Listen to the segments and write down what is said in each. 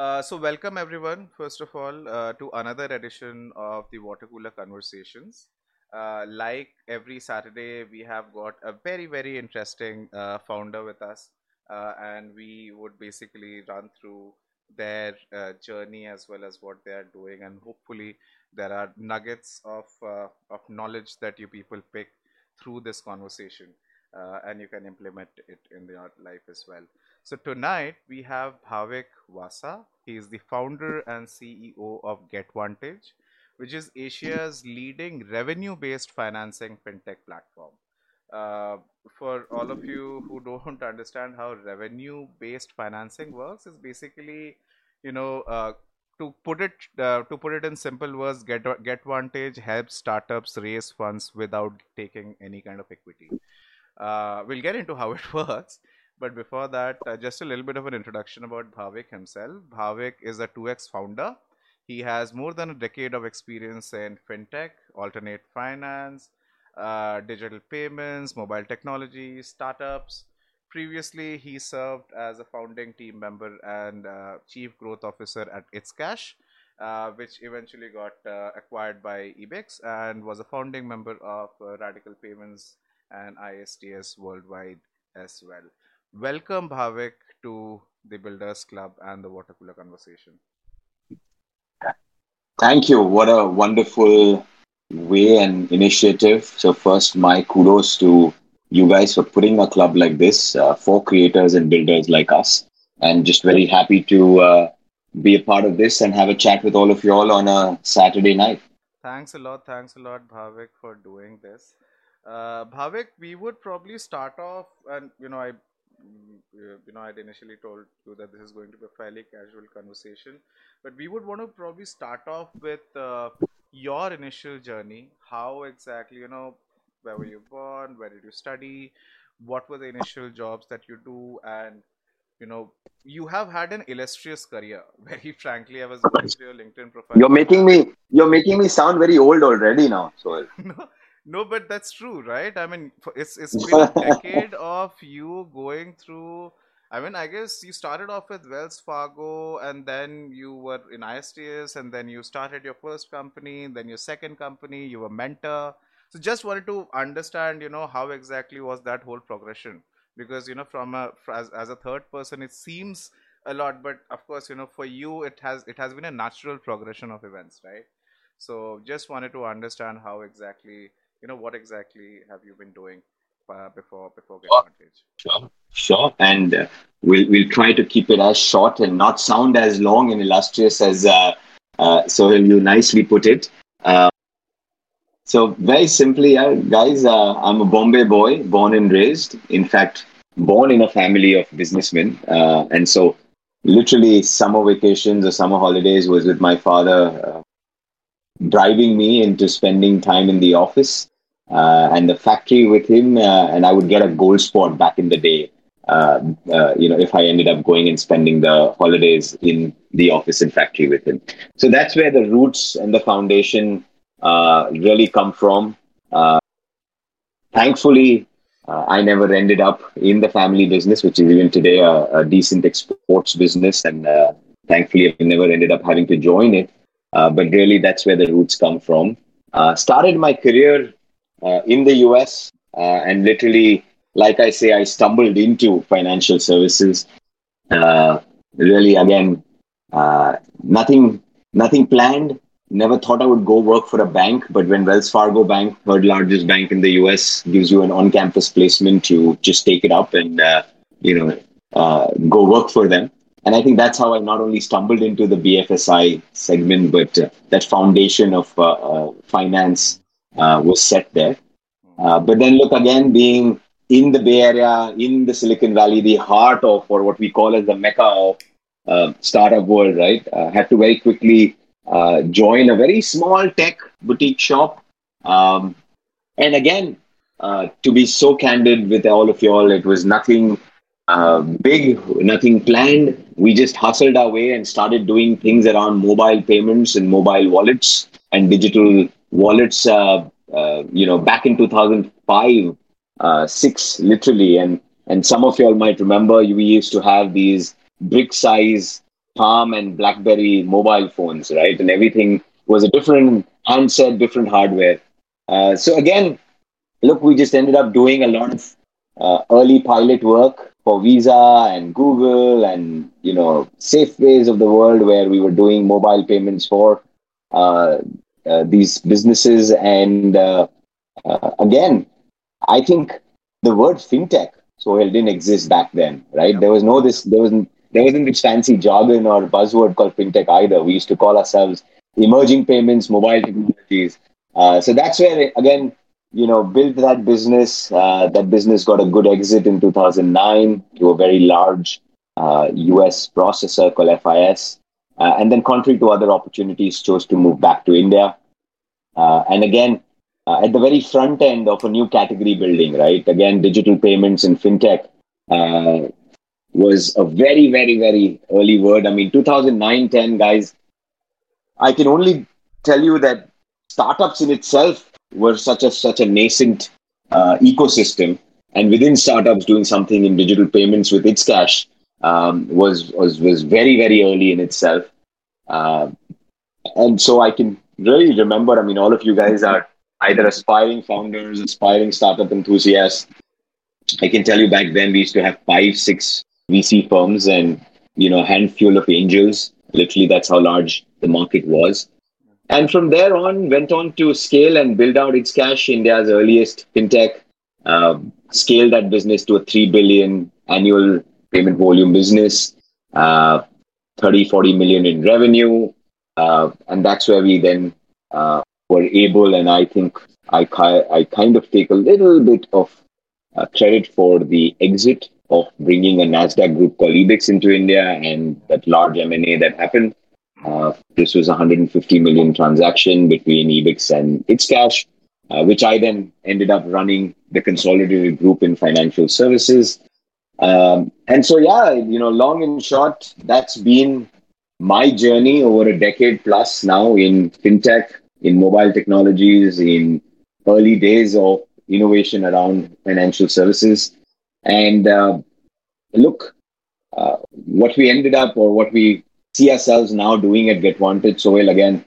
Uh, so, welcome everyone, first of all, uh, to another edition of the Water Cooler Conversations. Uh, like every Saturday, we have got a very, very interesting uh, founder with us, uh, and we would basically run through their journey as well as what they are doing, and hopefully, there are nuggets of of knowledge that you people pick through this conversation, and you can implement it in your life as well. So tonight we have Bhavik Vasa. He is the founder and CEO of GetVantage, which is Asia's leading revenue-based financing fintech platform. Uh, for all of you who don't understand how revenue-based financing works, is basically, you know, uh, to put it uh, to put it in simple words, Get GetVantage helps startups raise funds without taking any kind of equity. Uh, we'll get into how it works but before that, uh, just a little bit of an introduction about Bhavik himself. Bhavik is a 2x founder. He has more than a decade of experience in fintech, alternate finance, uh, digital payments, mobile technology, startups. Previously, he served as a founding team member and uh, chief growth officer at ItzCash, uh, which eventually got uh, acquired by Ebix and was a founding member of uh, Radical Payments and ISTS worldwide as well. Welcome, Bhavik, to the Builders Club and the Water Cooler Conversation. Thank you. What a wonderful way and initiative. So, first, my kudos to you guys for putting a club like this uh, for creators and builders like us. And just very happy to uh, be a part of this and have a chat with all of you all on a Saturday night. Thanks a lot. Thanks a lot, Bhavik, for doing this. Uh, Bhavik, we would probably start off, and you know, I you know, I'd initially told you that this is going to be a fairly casual conversation, but we would want to probably start off with uh, your initial journey. How exactly, you know, where were you born? Where did you study? What were the initial jobs that you do? And you know, you have had an illustrious career. Very frankly, I was going through your LinkedIn profile. You're making me you're making me sound very old already now. So no, no, but that's true, right? I mean, it's it's been a decade of you going through. I mean, I guess you started off with Wells Fargo, and then you were in ISTS, and then you started your first company, then your second company, you were mentor. So, just wanted to understand, you know, how exactly was that whole progression? Because you know, from a as as a third person, it seems a lot, but of course, you know, for you, it has it has been a natural progression of events, right? So, just wanted to understand how exactly you know what exactly have you been doing uh, before before Get Vantage? Sure, sure, and uh, we'll we'll try to keep it as short and not sound as long and illustrious as uh, uh, so you nicely put it. Uh, so very simply, uh, guys, uh, I'm a Bombay boy, born and raised. In fact, born in a family of businessmen, uh, and so literally summer vacations or summer holidays was with my father uh, driving me into spending time in the office and the factory with him, uh, and I would get a gold spot back in the day. Uh, uh, you know, if I ended up going and spending the holidays in the office and factory with him. So that's where the roots and the foundation uh, really come from. Uh, thankfully, I never ended up in the family business, which is even today a, a decent exports business, and thankfully, I never ended up having to join it. but really, that's where the roots come from. started my career uh, in the US. Uh, and literally, like I say, I stumbled into financial services. Uh, really, again, nothing, nothing planned. Never thought I would go work for a bank, but when Wells Fargo Bank, third largest bank in the US, gives you an on-campus placement, you just take it up and you know go work for them. And I think that's how I not only stumbled into the BFSI segment, but uh, that foundation of uh, uh, finance uh, was set there. Uh, but then look again, being in the Bay Area, in the Silicon Valley, the heart of or what we call as the mecca of uh, startup world, right? Uh, had to very quickly uh, join a very small tech boutique shop. Um, and again, uh, to be so candid with all of y'all, it was nothing big, nothing planned. We just hustled our way and started doing things around mobile payments and mobile wallets and digital wallets, uh, uh, you know, back in 2005, uh, six, literally. And, and some of y'all might remember we used to have these brick size Palm and BlackBerry mobile phones, right? And everything was a different handset, different hardware. Uh, so again, look, we just ended up doing a lot of uh, early pilot work for Visa and Google and you know Safeways of the world, where we were doing mobile payments for uh, these businesses. And uh, uh, again, I think the word fintech so it didn't exist back then, right? There was no this, there wasn't there wasn't this fancy jargon or buzzword called fintech either. We used to call ourselves emerging payments, mobile technologies. Uh, so that's where again, you know, built that business. Uh, that business got a good exit in 2009 to a very large uh, US processor called FIS. Uh, and then, contrary to other opportunities, chose to move back to India. Uh, and again, uh, at the very front end of a new category building, right? Again, digital payments and fintech uh, was a very, very, very early word. I mean, 2009 10, guys, I can only tell you that startups in itself were such a such a nascent uh, ecosystem, and within startups, doing something in digital payments with ItzCash um, was was was very very early in itself. Uh, and so I can really remember. I mean, all of you guys are either aspiring founders, aspiring startup enthusiasts. I can tell you back then we used to have five, six VC firms and you know handful of angels. Literally, that's how large the market was. And from there on, went on to scale and build out ItzCash, India's earliest fintech. Uh, scale that business to a 3 billion annual payment volume business, uh, 30, 40 million in revenue. Uh, and that's where we then uh, were able, and I think I, I kind of take a little bit of uh, credit for the exit of bringing a Nasdaq group called Ebix into India and that large M&A that happened. Uh, this was a 150 million transaction between Ebix and ItzCash, uh, which I then ended up running the consolidated group in financial services. Um, and so, yeah, you know, long and short, that's been my journey over a decade plus now in fintech, in mobile technologies, in early days of innovation around financial services. And uh, look, uh, what we ended up or what we see ourselves now doing at GetVantage so well again,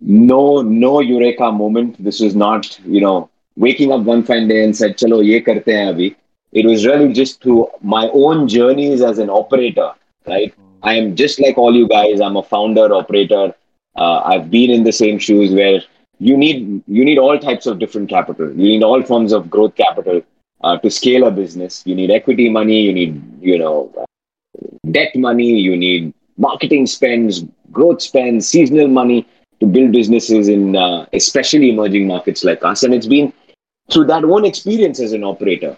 no, no eureka moment. This was not, you know, waking up one fine day and said, chalo, ye karte hain abhi. It was really just through my own journeys as an operator, right? I am just like all you guys. I'm a founder, operator. Uh, I've been in the same shoes where you need you need all types of different capital. You need all forms of growth capital uh, to scale a business. You need equity money. You need you know debt money. You need marketing spends, growth spends, seasonal money to build businesses in uh, especially emerging markets like us. And it's been through that one experience as an operator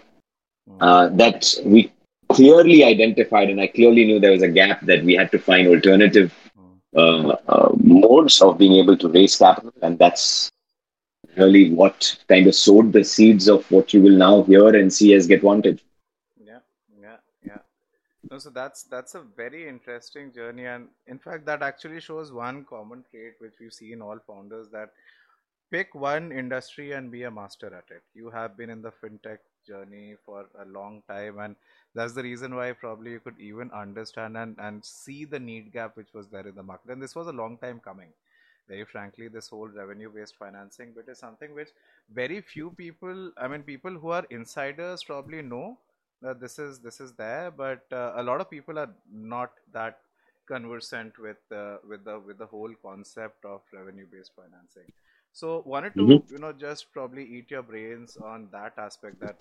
uh, that we clearly identified, and I clearly knew there was a gap that we had to find alternative uh, uh, modes of being able to raise capital, and that's really what kind of sowed the seeds of what you will now hear and see as GetVantage. Yeah, yeah, yeah. No, so that's that's a very interesting journey, and in fact, that actually shows one common trait which we see in all founders that pick one industry and be a master at it. You have been in the fintech journey for a long time, and that's the reason why probably you could even understand and, and see the need gap which was there in the market. And this was a long time coming. Very frankly this whole revenue based financing bit is something which very few people i mean people who are insiders probably know that this is this is there but uh, a lot of people are not that conversant with uh, with the with the whole concept of revenue based financing so wanted to mm-hmm. you know just probably eat your brains on that aspect that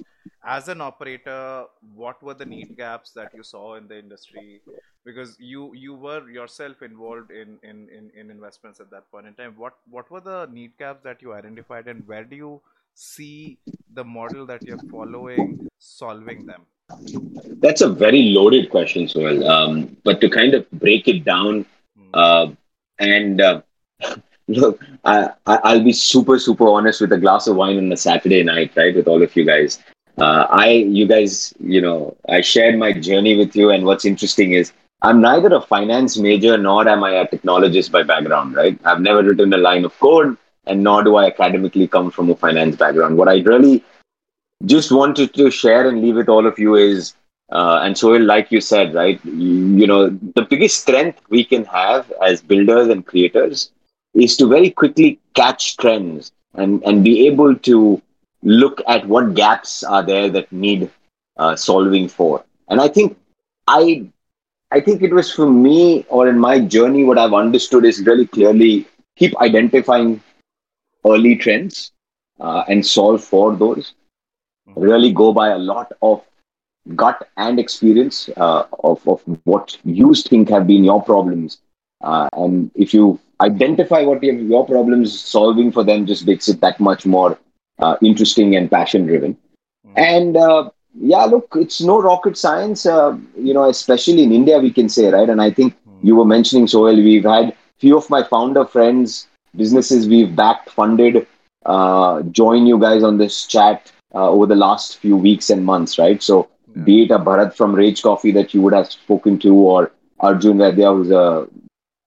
as an operator, what were the need gaps that you saw in the industry? Because you you were yourself involved in in, in, in investments at that point in time. What what were the need gaps that you identified, and where do you see the model that you're following solving them? That's a very loaded question, Sohail. Um, but to kind of break it down, hmm. uh, and uh, look, I, I'll be super, super honest with a glass of wine on a Saturday night, right, with all of you guys. Uh, I, you guys, you know, I shared my journey with you, and what's interesting is I'm neither a finance major nor am I a technologist by background, right? I've never written a line of code, and nor do I academically come from a finance background. What I really just wanted to share and leave with all of you is Uh, and so, like you said, right, you, you know, the biggest strength we can have as builders and creators is to very quickly catch trends and, and be able to look at what gaps are there that need uh, solving for. And I think I I think it was for me or in my journey, what I've understood is really clearly keep identifying early trends uh, and solve for those. Really go by a lot of gut and experience uh, of, of what you think have been your problems. Uh, and if you identify what your, your problems, solving for them just makes it that much more uh, interesting and passion driven. Mm. And uh, yeah, look, it's no rocket science, uh, you know, especially in India, we can say, right? And I think mm. you were mentioning, Sohail, we've had few of my founder friends, businesses we've backed, funded, uh, join you guys on this chat uh, over the last few weeks and months, right? So, yeah. be it a Bharat from Rage Coffee that you would have spoken to, or Arjun Vaidya, who's a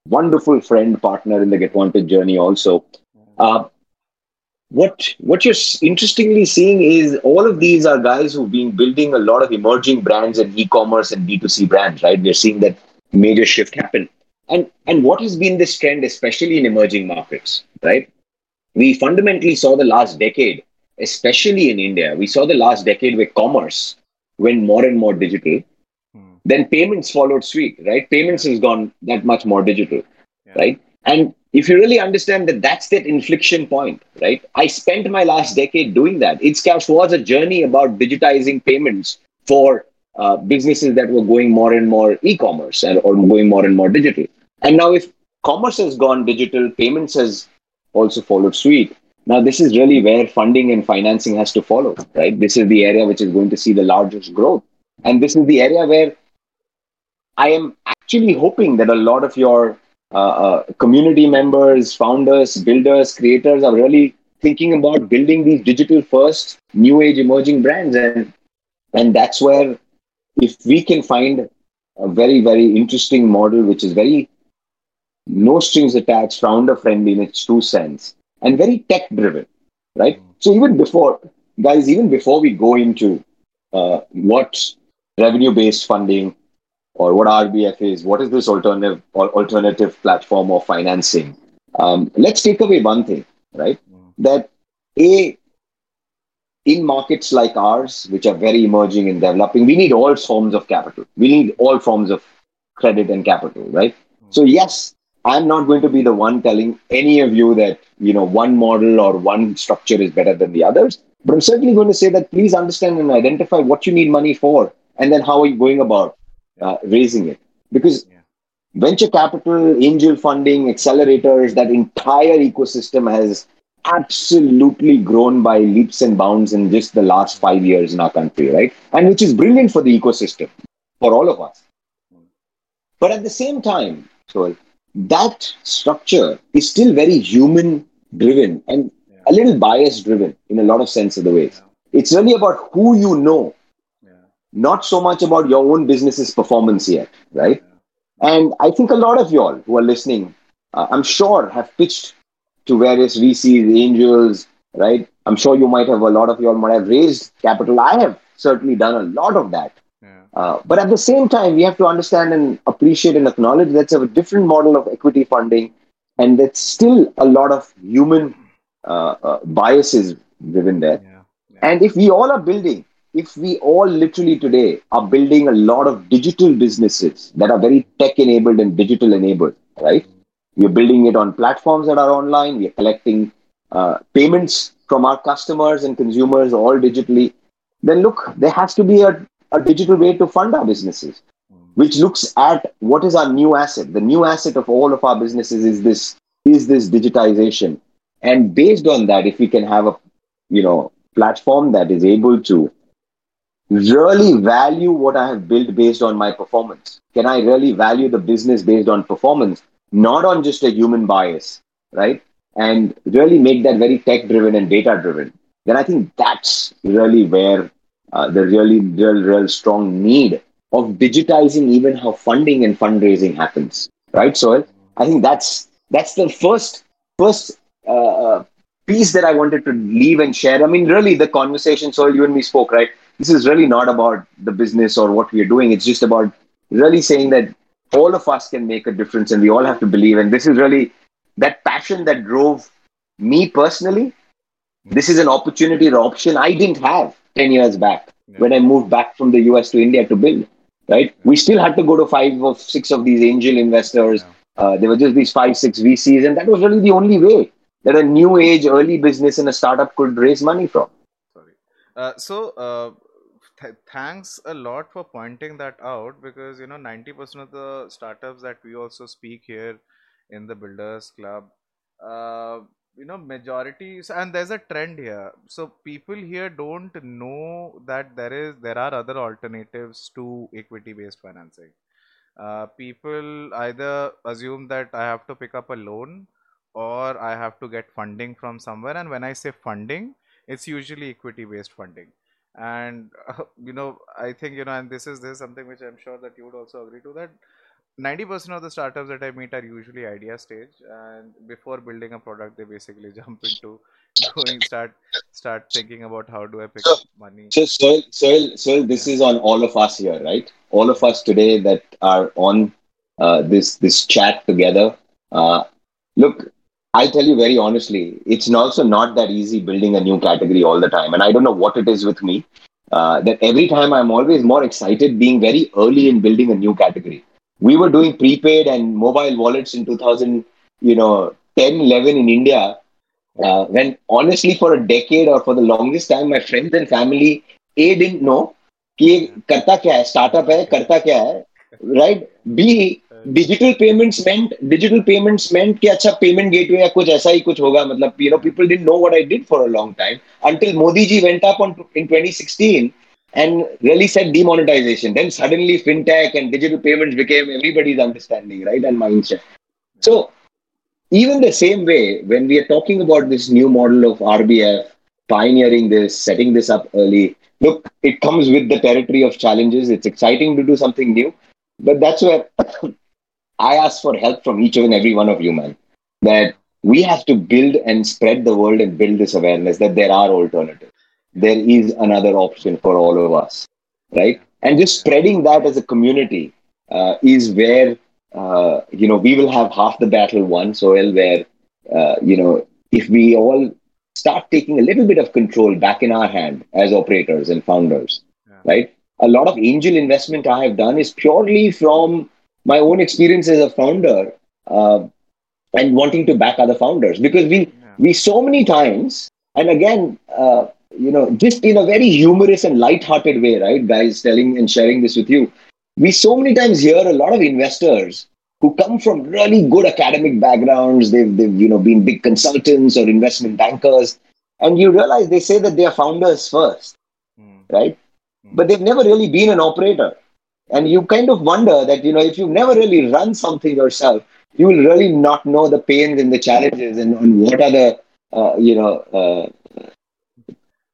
wonderful friend, partner in the GetVantage journey, also. Uh, what what you're interestingly seeing is all of these are guys who've been building a lot of emerging brands and e-commerce and B2C brands, right? We're seeing that major shift happen. And and what has been this trend, especially in emerging markets, right? We fundamentally saw the last decade, especially in India, we saw the last decade where commerce went more and more digital. Then payments followed suit, right? Payments has gone that much more digital, yeah. right? And if you really understand that that's that inflection point, right? I spent my last decade doing that. ItzCash was a journey about digitizing payments for uh, businesses that were going more and more e-commerce and or going more and more digital. And now, if commerce has gone digital, payments has also followed suit. Now, this is really where funding and financing has to follow, right? This is the area which is going to see the largest growth, and this is the area where I am actually hoping that a lot of your uh, uh, community members, founders, builders, creators are really thinking about building these digital first, new age emerging brands. And, and that's where, if we can find a very, very interesting model, which is very no strings attached, founder friendly in its true sense, and very tech driven, right? So even before, guys, even before we go into uh, what revenue based funding or what RBF is, what is this alternative alternative platform of financing? Um, let's take away one thing, right? Mm. That a in markets like ours, which are very emerging and developing, we need all forms of capital. We need all forms of credit and capital, right? Mm. So yes, I'm not going to be the one telling any of you that you know one model or one structure is better than the others. But I'm certainly going to say that please understand and identify what you need money for, and then how are you going about uh, raising it because yeah. venture capital, angel funding, accelerators, that entire ecosystem has absolutely grown by leaps and bounds in just the last five years in our country, right? And which is brilliant for the ecosystem, for all of us. But at the same time, so that structure is still very human driven and yeah. a little bias driven in a lot of sense of the ways. Yeah. It's really about who you know not so much about your own business's performance yet, right? And I think a lot of y'all who are listening, uh, I'm sure, have pitched to various VCs, angels, right? I'm sure you might have a lot of y'all might have raised capital. I have certainly done a lot of that. Yeah. Uh, but at the same time, we have to understand and appreciate and acknowledge that's a different model of equity funding, and that's still a lot of human uh, uh biases driven there. Yeah. Yeah. And if we all are building if we all literally today are building a lot of digital businesses that are very tech enabled and digital enabled, right? We're building it on platforms that are online. We're collecting uh, payments from our customers and consumers all digitally. Then look, there has to be a, a digital way to fund our businesses, which looks at what is our new asset. The new asset of all of our businesses is this is this digitization. And based on that, if we can have a you know platform that is able to really value what I have built based on my performance? Can I really value the business based on performance, not on just a human bias, right? And really make that very tech driven and data driven. Then I think that's really where uh, the really, real, real strong need of digitizing even how funding and fundraising happens, right? So I think that's that's the first first uh, uh piece that I wanted to leave and share. I mean, really, the conversation. So you and me spoke, right? This is really not about the business or what we are doing. It's just about really saying that all of us can make a difference and we all have to believe. And this is really that passion that drove me personally. This is an opportunity or option I didn't have 10 years back Yeah. when I moved back from the US to India to build. Right? We still had to go to five or six of these angel investors. Uh, there were just these five, six VCs, and that was really the only way that a new age early business and a startup could raise money from. Sorry. Uh, so, uh, th- thanks a lot for pointing that out because you know 90% of the startups that we also speak here in the Builders Club, uh, you know, majority and there's a trend here. So people here don't know that there is there are other alternatives to equity-based financing. Uh, people either assume that I have to pick up a loan or I have to get funding from somewhere. And when I say funding, it's usually equity based funding and uh, you know i think you know and this is this is something which i'm sure that you would also agree to that 90% of the startups that i meet are usually idea stage and before building a product they basically jump into going start start thinking about how do i pick up money So, Sohail, Sohail, Sohail, this is on all of us here, right? All of us today that are on uh, this this chat together. Uh, look, I tell you very honestly, it's also not that easy building a new category all the time, and I don't know what it is with me. Uh, that every time I'm always more excited being very early in building a new category. We were doing prepaid and mobile wallets in 2000, you know, 10, 11 in India, uh, when honestly for a decade or for the longest time my friends and family a didn't know कि ये करता क्या है startup है करता क्या है right B digital payments मेंट digital payments मेंट कि अच्छा पेमेंट गेटवे या कुछ ऐसा ही कुछ होगा मतलब you know people didn't know what I did for a long time until modi ji went up on in 2016 and really said demonetization then suddenly fintech and digital payments became everybody's understanding right and mindset so even the same way, when we are talking about this new model of RBF, pioneering this, setting this up early, look, it comes with the territory of challenges. It's exciting to do something new, but that's where I ask for help from each and every one of you, man. That we have to build and spread the world and build this awareness that there are alternatives. There is another option for all of us, right? And just spreading that as a community uh, is where uh, you know, we will have half the battle won. So, well, where, uh, you know, if we all start taking a little bit of control back in our hand as operators and founders, Yeah. right? A lot of angel investment I have done is purely from my own experience as a founder uh, and wanting to back other founders because we, Yeah. we so many times, and again, uh, you know, just in a very humorous and light-hearted way, right, guys, telling and sharing this with you we so many times hear a lot of investors who come from really good academic backgrounds they've, they've you know been big consultants or investment bankers and you realize they say that they are founders first Hmm. right Hmm. but they've never really been an operator and you kind of wonder that you know if you've never really run something yourself you will really not know the pains and the challenges and, and what are the uh, you know uh,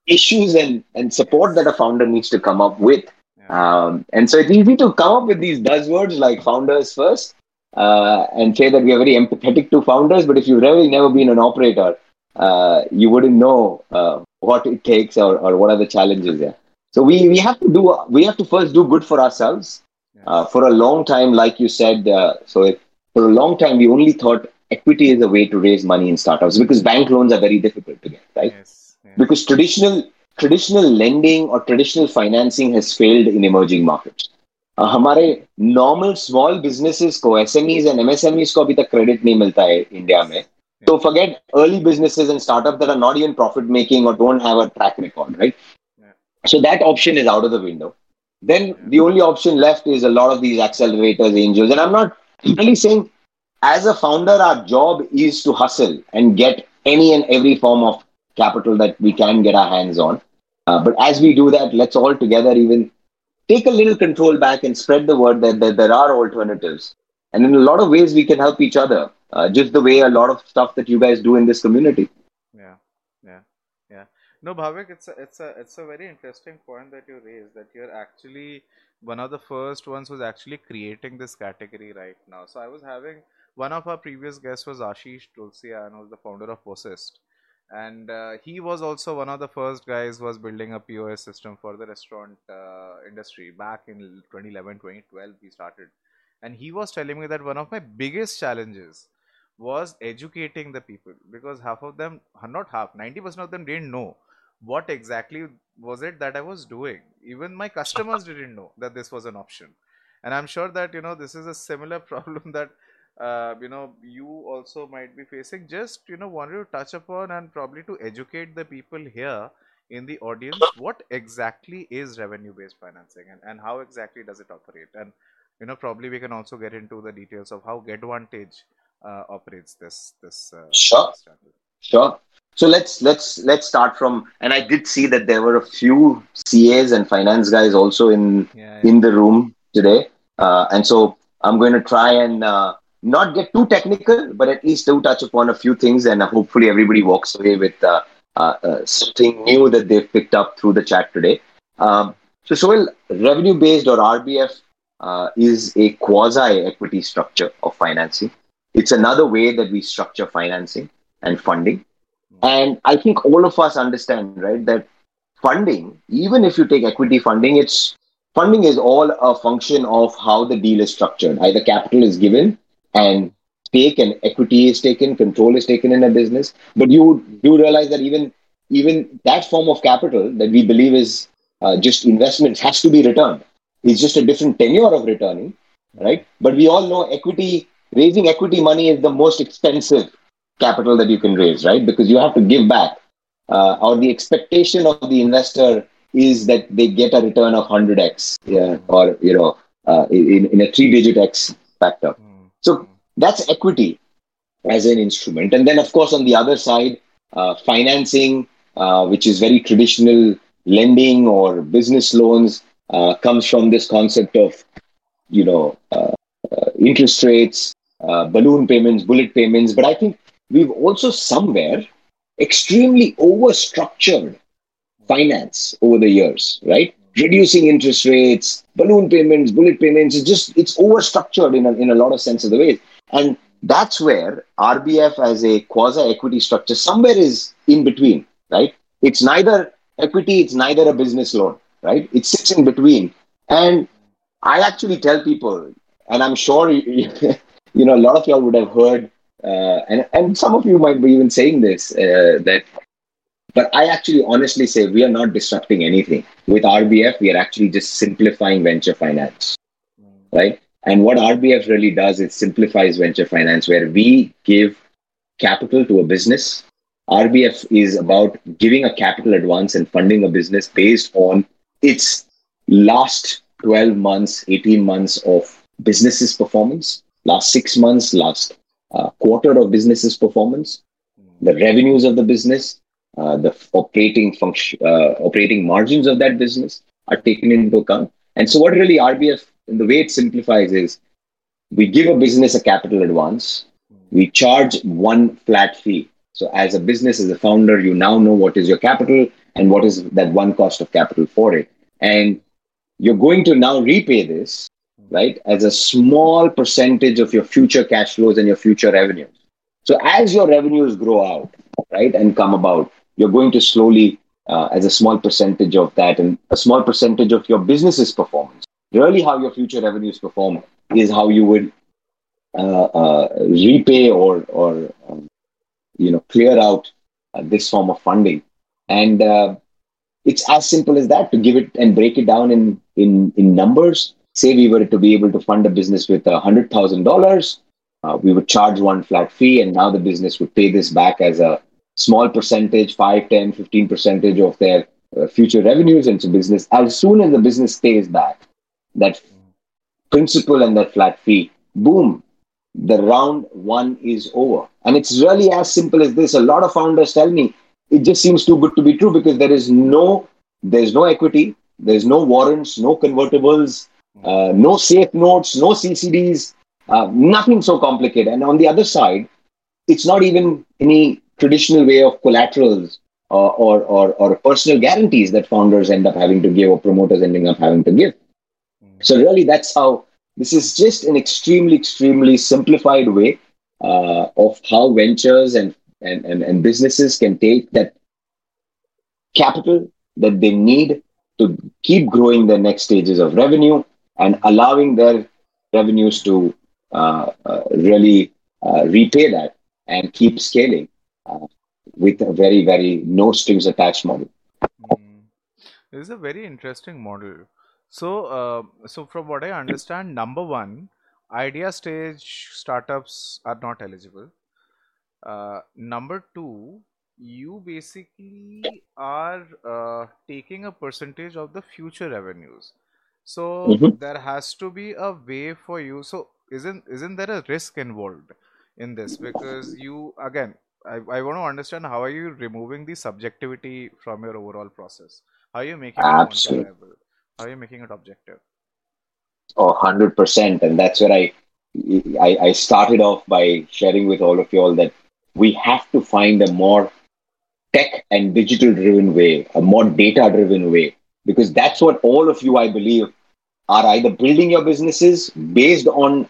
issues and, and support that a founder needs to come up with Yeah. um, and so it's easy to come up with these buzzwords like founders first uh, and say that we are very empathetic to founders. But if you've really never been an operator, uh, you wouldn't know uh, what it takes or, or what are the challenges there. So we, we have to do we have to first do good for ourselves. Yes. Uh, for a long time, like you said, uh, so it, for a long time we only thought equity is a way to raise money in startups because bank loans are very difficult to get, right? yes. yes. because traditional traditional lending or traditional financing has failed in emerging markets. Uh, हमारे normal small businesses को SMEs and MSMEs को अभी तक credit नहीं मिलता है India में. So forget early businesses and startups that are not even profit making or don't have a track record, right? So that option is out of the window. Then the only option left is a lot of these accelerators, angels, and I'm not really saying as a founder, our job is to hustle and get any and every form of capital that we can get our hands on. Uh, but as we do that, let's all together even take a little control back and spread the word that, that there are alternatives. And in a lot of ways, we can help each other, uh, just the way a lot of stuff that you guys do in this community. No, Bhavik, it's a, it's a, it's a very interesting point that you raised that you're actually one of the first ones who's actually creating this category right now. So I was having one of our previous guests was Ashish Tulsian, was the founder of Posist, and uh, he was also one of the first guys who was building a POS system for the restaurant uh, industry. Back in 2011 2012 he started. And he was telling me that one of my biggest challenges was educating the people because half of them not half 90% of them didn't know what exactly was it that I was doing? Even my customers didn't know that this was an option. And I'm sure that you know this is a similar problem that uh, you know you also might be facing. Just you know wanted to touch upon and probably to educate the people here in the audience what exactly is revenue based financing and, and how exactly does it operate? And you know probably we can also get into the details of how getvantage uh, operates this this uh, sure. this sure so let's let's let's start from and i did see that there were a few cas and finance guys also in yeah, yeah. in the room today uh, and so i'm going to try and uh, not get too technical, but at least do touch upon a few things, and hopefully everybody walks away with uh, uh, uh, something new that they've picked up through the chat today. Um, so, Sohail, revenue based or RBF uh, is a quasi equity structure of financing. It's another way that we structure financing and funding. And I think all of us understand, right, that funding, even if you take equity funding, it's funding is all a function of how the deal is structured. Either capital is given and stake and equity is taken, control is taken in a business. But you do realize that even even that form of capital that we believe is uh, just investments has to be returned. It's just a different tenure of returning, right? But we all know equity raising equity money is the most expensive capital that you can raise, right? Because you have to give back, uh, or the expectation of the investor is that they get a return of 100x, yeah, or you know, uh, in, in a three-digit x factor. So that's equity as an instrument. And then, of course, on the other side, uh, financing, uh, which is very traditional lending or business loans, uh, comes from this concept of, you know, uh, uh, interest rates, uh, balloon payments, bullet payments. But I think we've also somewhere extremely overstructured finance over the years, right? Reducing interest rates, balloon payments, bullet payments. It's just it's overstructured in a, in a lot of sense of the ways, and that's where RBF as a quasi equity structure somewhere is in between, right? It's neither equity, it's neither a business loan, right? It sits in between, and I actually tell people, and I'm sure you, you know a lot of y'all would have heard, uh, and and some of you might be even saying this uh, that but I actually honestly say we are not disrupting anything. With RBF, we are actually just simplifying venture finance, right? And what RBF really does, is simplifies venture finance where we give capital to a business. RBF is about giving a capital advance and funding a business based on its last 12 months, 18 months of business's performance, last six months, last uh, quarter of business's performance, the revenues of the business, uh, the operating function, uh, operating margins of that business are taken into account. And so, what really RBF, in the way it simplifies, is we give a business a capital advance, we charge one flat fee. So, as a business, as a founder, you now know what is your capital and what is that one cost of capital for it. And you're going to now repay this, right, as a small percentage of your future cash flows and your future revenues. So, as your revenues grow out, right, and come about, you're going to slowly, uh, as a small percentage of that and a small percentage of your business's performance. Really, how your future revenues perform is how you would uh, uh, repay or or um, you know clear out uh, this form of funding, and uh, it's as simple as that to give it and break it down in in in numbers. Say we were to be able to fund a business with a hundred thousand dollars, uh, we would charge one flat fee, and now the business would pay this back as a small percentage 5 10 15 percentage of their uh, future revenues. Into business as soon as the business pays back that principal and that flat fee boom the round one is over. And it's really as simple as this. A lot of founders tell me it just seems too good to be true because there is no there's no equity there's no warrants no convertibles uh, no safe notes no ccds uh, nothing so complicated and on the other side it's not even any traditional way of collaterals uh, or, or, or personal guarantees that founders end up having to give or promoters ending up having to give. Mm. So, really, that's how this is just an extremely, extremely simplified way uh, of how ventures and and, and, and businesses can take that capital that they need to keep growing their next stages of revenue and allowing their revenues to uh, uh, really uh, repay that and keep scaling uh, with a very, very no strings attached model. Mm. This is a very interesting model. So, uh, so from what I understand, number one, idea stage startups are not eligible. Number two, you basically are uh, taking a percentage of the future revenues. So Mhm. there has to be a way for you. So isn't isn't there a risk involved in this? Because you again, I, I want to understand how are you removing the subjectivity from your overall process? How are you making it Absolutely. quantifiable? How are you making it objective? Oh, 100%. And that's where I, I, I started off by sharing with all of you all that we have to find a more tech and digital driven way, a more data driven way, because that's what all of you, I believe, are either building your businesses based on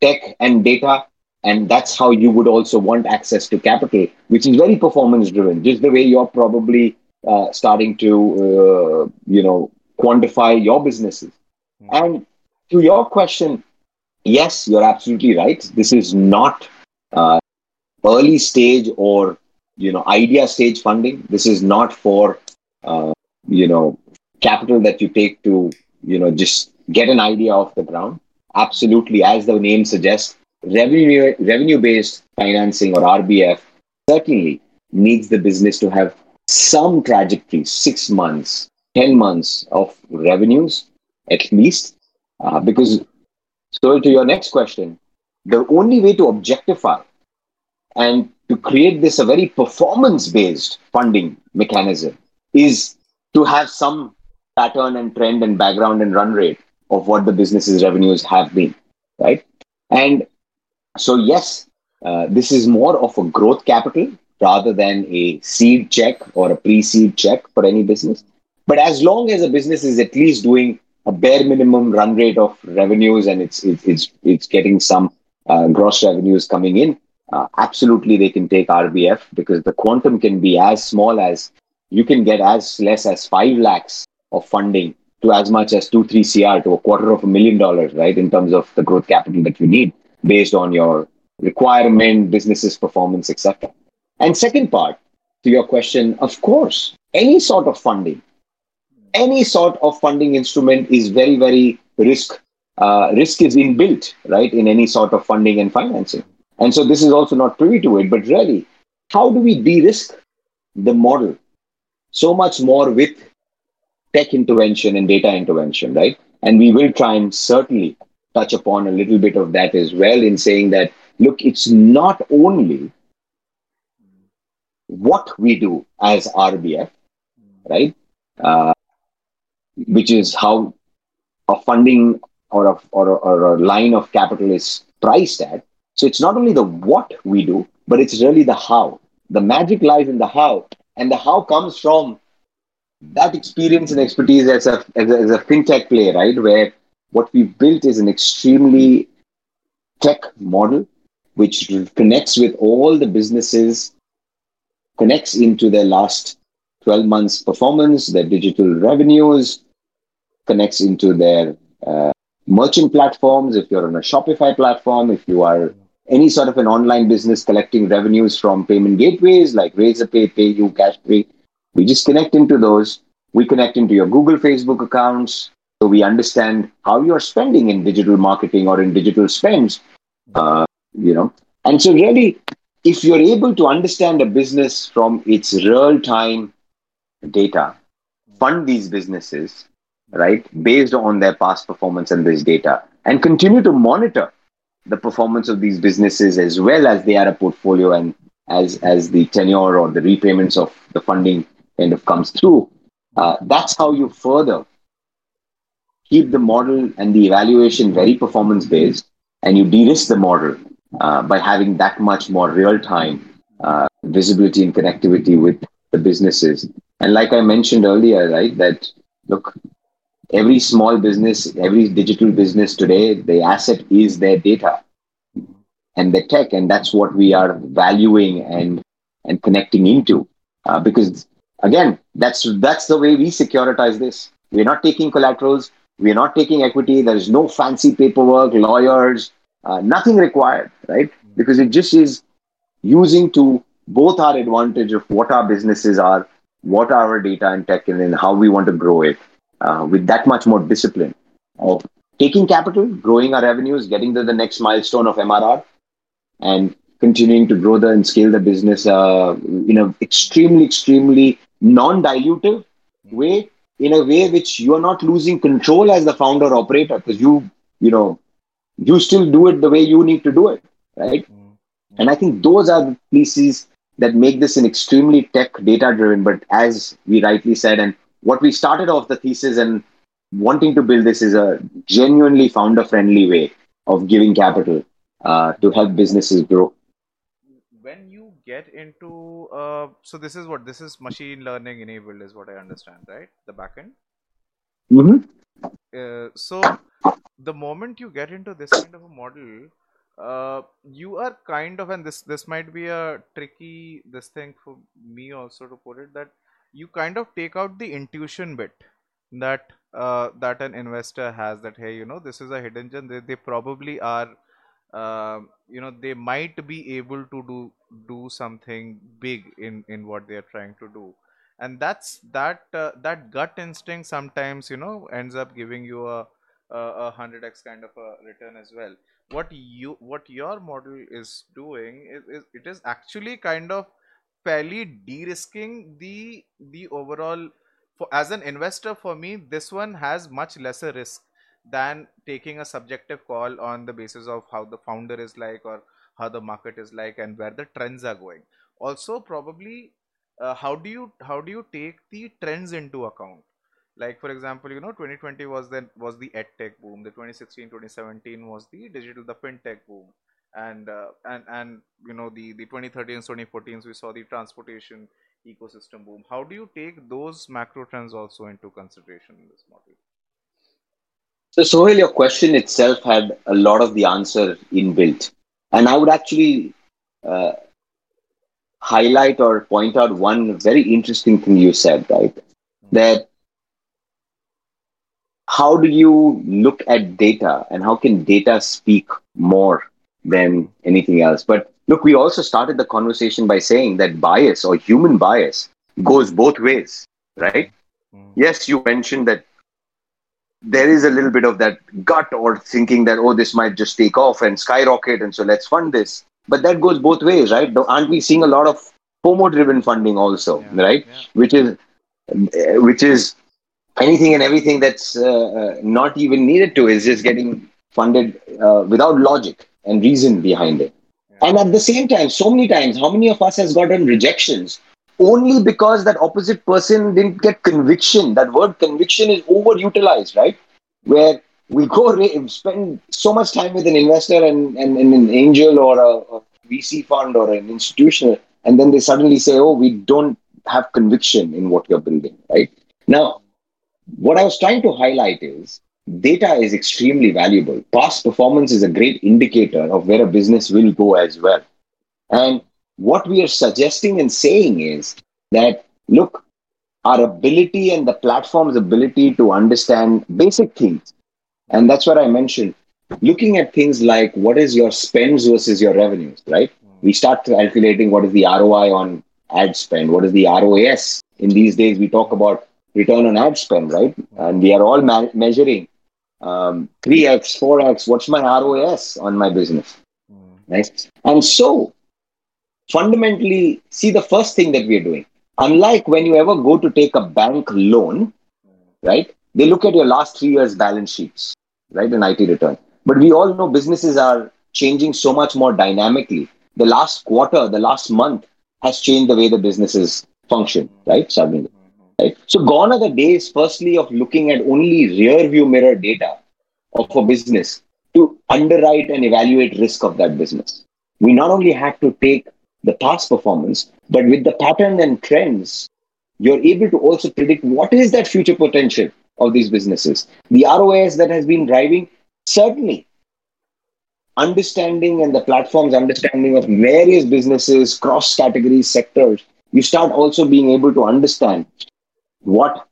tech and data. And that's how you would also want access to capital, which is very performance driven, just the way you're probably uh, starting to, uh, you know, quantify your businesses. Hmm. And to your question, yes, you're absolutely right. This is not uh, early stage or you know idea stage funding. This is not for uh, you know capital that you take to you know just get an idea off the ground. Absolutely, as the name suggests, revenue revenue based financing or RBF certainly needs the business to have some trajectory, six months, ten months of revenues at least uh, because, so to your next question, the only way to objectify and to create this a very performance based funding mechanism is to have some pattern and trend and background and run rate of what the business's revenues have been, right? And so, yes, uh, this is more of a growth capital rather than a seed check or a pre seed check for any business. But as long as a business is at least doing a bare minimum run rate of revenues and it's it's it's, it's getting some uh, gross revenues coming in, uh, absolutely they can take RBF because the quantum can be as small as you can get as less as five lakhs of funding to as much as two three cr to a quarter of a million dollars, right? In terms of the growth capital that you need based on your requirement, business's performance, etc. And second part to your question, of course, any sort of funding any sort of funding instrument is very, very risk. Uh, risk is inbuilt, right, in any sort of funding and financing. And so this is also not privy to it. But really, how do we de-risk the model so much more with tech intervention and data intervention, right? And we will try and certainly touch upon a little bit of that as well in saying that look, it's not only what we do as RBF, right? Uh, which is how a funding or a, or, a, or a line of capital is priced at. So it's not only the what we do, but it's really the how. The magic lies in the how, and the how comes from that experience and expertise as a, as a, as a fintech player, right? Where what we've built is an extremely tech model which connects with all the businesses, connects into their last 12 months performance, their digital revenues, connects into their uh, merchant platforms. If you're on a Shopify platform, if you are any sort of an online business collecting revenues from payment gateways like Razorpay, PayU, CashPay, we just connect into those. We connect into your Google, Facebook accounts. So we understand how you're spending in digital marketing or in digital spends. Uh, you know, and so really, if you're able to understand a business from its real time data, fund these businesses, right, based on their past performance and this data, and continue to monitor the performance of these businesses as well as they are a portfolio and as as the tenure or the repayments of the funding kind of comes through. Uh, that's how you further keep the model and the evaluation very performance based, and you de-risk the model uh, by having that much more real time uh, visibility and connectivity with the businesses. And like I mentioned earlier, right, that look, every small business, every digital business today, the asset is their data and their tech, and that's what we are valuing and and connecting into. Uh, because again, that's that's the way we securitize this. We're not taking collaterals. We're not taking equity. There is no fancy paperwork, lawyers, uh, nothing required, right? Because it just is using to both our advantage of what our businesses are, what our data and tech and how we want to grow it uh, with that much more discipline of taking capital, growing our revenues, getting to the next milestone of MRR, and continuing to grow the and scale the business uh, in an extremely, extremely non-dilutive way, in a way which you are not losing control as the founder operator because you, you know, you still do it the way you need to do it, right? Mm-hmm. And I think those are the pieces that make this an extremely tech data driven. But as we rightly said, and what we started off the thesis and wanting to build this is a genuinely founder friendly way of giving capital uh, to help businesses grow get into uh, so this is what this is machine learning enabled is what i understand right? The backend mm-hmm. uh, so the moment you get into this kind of a model uh, you are kind of and this this might be a tricky this thing for me also to put it that you kind of take out the intuition bit that uh, that an investor has that hey you know this is a hidden gem. They, they probably are uh, you know they might be able to do do something big in in what they are trying to do. And that's that uh, that gut instinct sometimes you know ends up giving you a a hundred x kind of a return as well. What you what your model is doing is, is it is actually kind of fairly de-risking the the overall for as an investor for me this one has much lesser risk than taking a subjective call on the basis of how the founder is like or how the market is like and where the trends are going also probably uh, how do you how do you take the trends into account like for example you know 2020 was then was the edtech boom the 2016 2017 was the digital the fintech boom and uh, and and you know the the 2013s 2014s we saw the transportation ecosystem boom. How do you take those macro trends also into consideration in this model? So, Sohail, your question itself had a lot of the answer inbuilt. And I would actually uh, highlight or point out one very interesting thing you said, right? That how do you look at data and how can data speak more than anything else? But Look, we also started the conversation by saying that bias or human bias goes both ways, right? Mm. Yes, you mentioned that there is a little bit of that gut or thinking that, oh, this might just take off and skyrocket, and so let's fund this. But that goes both ways, right? Aren't we seeing a lot of FOMO driven funding also, yeah, right? Yeah. Which is which is anything and everything that's uh, uh, not even needed to is just getting funded uh, without logic and reason behind it. And at the same time, so many times, how many of us has gotten rejections only because that opposite person didn't get conviction? That word conviction is overutilized, right? Where we go spend so much time with an investor and, and, and an angel or a, a VC fund or an institutional, and then they suddenly say, oh, we don't have conviction in what you're building, right? Now, what I was trying to highlight is data is extremely valuable. Past performance is a great indicator of where a business will go as well. And what we are suggesting and saying is that, look, our ability and the platform's ability to understand basic things. And that's what I mentioned. Looking at things like what is your spends versus your revenues, right? We start calculating what is the ROI on ad spend, what is the ROAS. In these days, we talk about return on ad spend, right? And we are all ma- measuring um, 3x, 4x, what's my ROAS on my business? Mm. Right? And so, fundamentally, see the first thing that we're doing. Unlike when you ever go to take a bank loan, right? They look at your last three years' balance sheets, right? An IT return. But we all know businesses are changing so much more dynamically. The last quarter, the last month has changed the way the businesses function, right? Right? So gone are the days, firstly, of looking at only rear view mirror data of a business to underwrite and evaluate risk of that business. We not only have to take the past performance, but with the pattern and trends, you're able to also predict what is that future potential of these businesses. The ROAS that has been driving, certainly. understanding and the platform's understanding of various businesses, cross categories, sectors, you start also being able to understand what,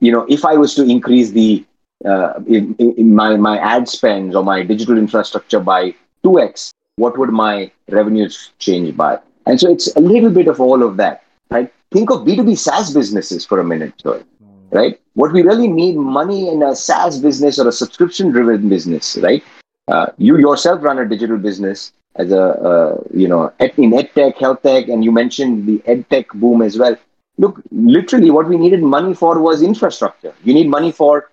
you know, if I was to increase the uh, in, in my, my ad spends or my digital infrastructure by 2x, what would my revenues change by? And so it's a little bit of all of that, right? Think of B2B SaaS businesses for a minute, sorry, right? What we really need money in a SaaS business or a subscription driven business, right? Uh, you yourself run a digital business as a, uh, you know, in edtech, health tech, and you mentioned the edtech boom as well. Look, literally what we needed money for was infrastructure. You need money for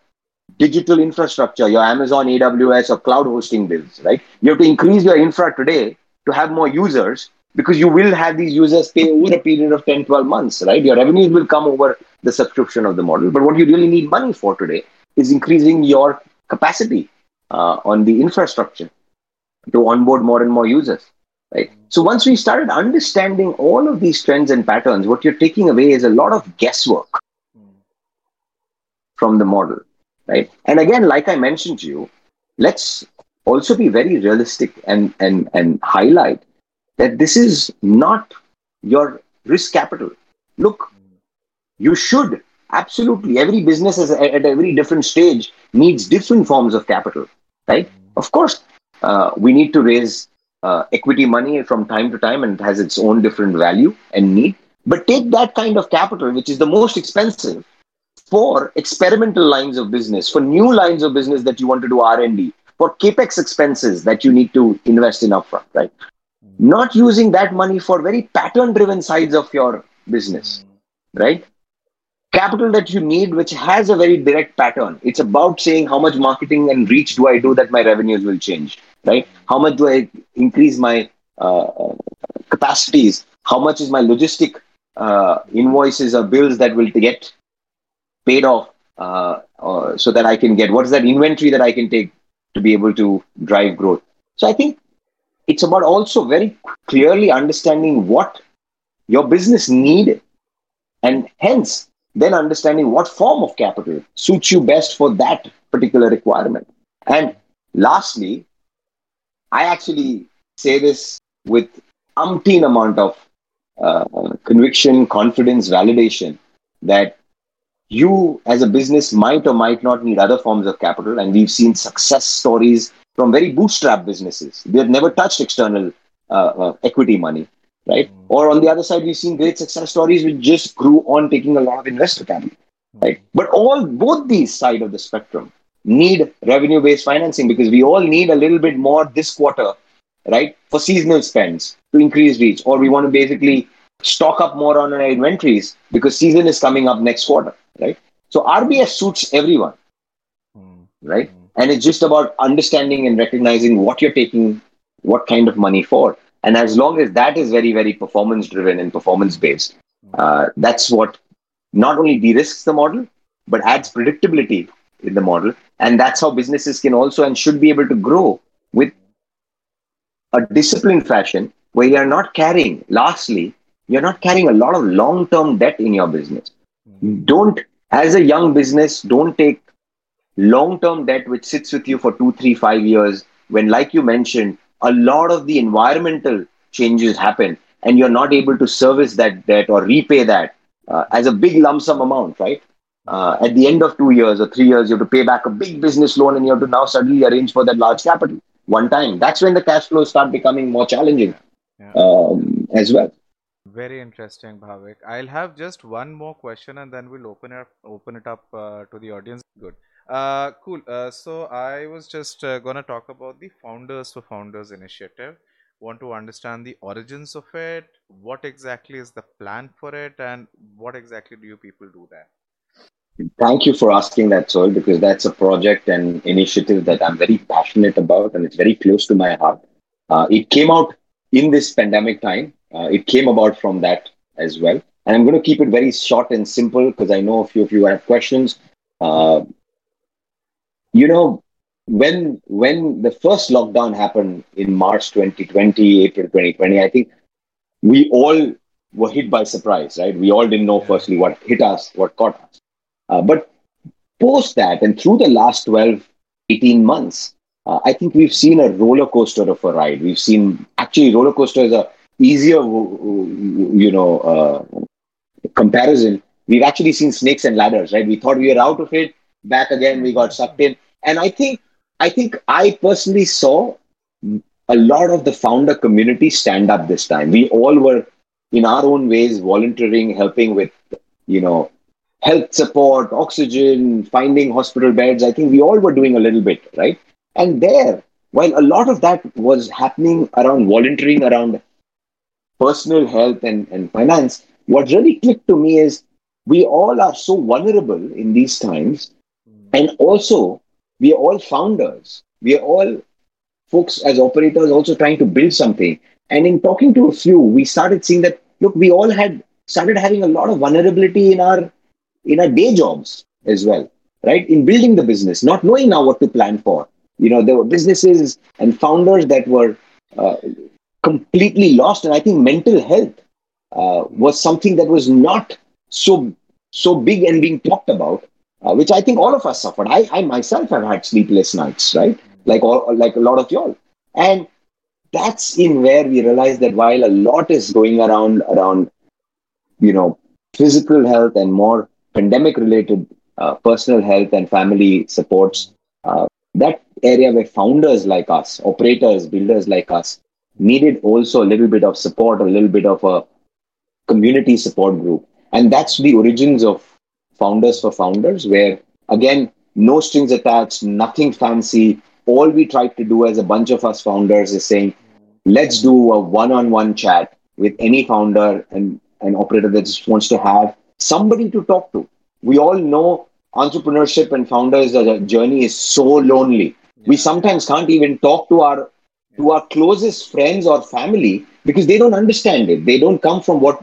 digital infrastructure, your Amazon AWS or cloud hosting bills, right? You have to increase your infra today to have more users because you will have these users pay over a period of 10, 12 months, right? Your revenues will come over the subscription of the model. But what you really need money for today is increasing your capacity uh, on the infrastructure to onboard more and more users, right? So once we started understanding all of these trends and patterns, what you're taking away is a lot of guesswork from the model right? And again, like I mentioned to you, let's also be very realistic and and and highlight that this is not your risk capital. Look, you should absolutely every business is at every different stage needs different forms of capital, right? Of course, uh, we need to raise uh, equity money from time to time, and it has its own different value and need. But take that kind of capital, which is the most expensive, for experimental lines of business, for new lines of business that you want to do R&D, for capex expenses that you need to invest in upfront, right? Not using that money for very pattern-driven sides of your business, right? Capital that you need, which has a very direct pattern. It's about saying how much marketing and reach do I do that my revenues will change, right? How much do I increase my uh, capacities? How much is my logistic uh, invoices or bills that will get paid off uh, uh, so that I can get what is that inventory that I can take to be able to drive growth. So I think it's about also very clearly understanding what your business need and hence then understanding what form of capital suits you best for that particular requirement. And lastly, I actually say this with umpteen amount of uh, conviction, confidence, validation that you as a business might or might not need other forms of capital. And we've seen success stories from very bootstrap businesses. They've never touched external uh, uh, equity money, right? Mm. Or on the other side, we've seen great success stories which just grew on taking a lot of investor capital, mm. right? But all both these side of the spectrum need revenue-based financing because we all need a little bit more this quarter, right, for seasonal spends to increase reach, or we want to basically stock up more on our inventories because season is coming up next quarter, right? So RBF suits everyone, mm. right? Mm. And it's just about understanding and recognizing what you're taking, what kind of money for. And as long as that is very, very performance driven and performance based, mm. uh, that's what not only de risks the model, but adds predictability in the model. And that's how businesses can also and should be able to grow with a disciplined fashion where you are not carrying, lastly, you're not carrying a lot of long term debt in your business. Mm-hmm. Don't, as a young business, don't take long term debt which sits with you for two, three, five years when, like you mentioned, a lot of the environmental changes happen and you're not able to service that debt or repay that uh, as a big lump sum amount, right? Uh, at the end of two years or three years, you have to pay back a big business loan and you have to now suddenly arrange for that large capital one time. That's when the cash flows start becoming more challenging yeah. um, as well. Very interesting, Bhavik. I'll have just one more question and then we'll open it up, open it up uh, to the audience. Good. Uh, cool. Uh, so I was just uh, gonna talk about the Founders for Founders initiative. Want to understand the origins of it? What exactly is the plan for it, and what exactly do you people do there? Thank you for asking that, Sohail, because that's a project and initiative that I'm very passionate about, and it's very close to my heart. Uh, it came out in this pandemic time uh, it came about from that as well. And I'm going to keep it very short and simple because I know a few of you have questions. Uh, you know, when when the first lockdown happened in March 2020, April 2020, I think we all were hit by surprise, right? We all didn't know firstly what hit us, what caught us. Uh, but post that and through the last 12, 18 months, uh, I think we've seen a roller coaster of a ride. We've seen actually roller coaster is a easier, you know, uh, comparison. We've actually seen snakes and ladders, right? We thought we were out of it, back again, we got sucked in, and I think, I think I personally saw a lot of the founder community stand up this time. We all were, in our own ways, volunteering, helping with, you know, health support, oxygen, finding hospital beds. I think we all were doing a little bit, right? And there, while a lot of that was happening around volunteering, around personal health and, and finance, what really clicked to me is we all are so vulnerable in these times. And also, we are all founders. We are all folks as operators also trying to build something. And in talking to a few, we started seeing that, look, we all had started having a lot of vulnerability in our in our day jobs as well, right? In building the business, not knowing now what to plan for. You know, there were businesses and founders that were uh, completely lost. And I think mental health uh, was something that was not so so big and being talked about, uh, which I think all of us suffered. I, I myself have had sleepless nights, right? Like all, like a lot of y'all. And that's in where we realize that while a lot is going around around, you know, physical health and more pandemic related uh, personal health and family supports, uh, that area where founders like us, operators, builders like us, needed also a little bit of support, a little bit of a community support group. And that's the origins of Founders for Founders, where again, no strings attached, nothing fancy. All we tried to do as a bunch of us founders is saying, let's do a one on one chat with any founder and an operator that just wants to have somebody to talk to. We all know entrepreneurship and founders the journey is so lonely. We sometimes can't even talk to our to our closest friends or family because they don't understand it. They don't come from what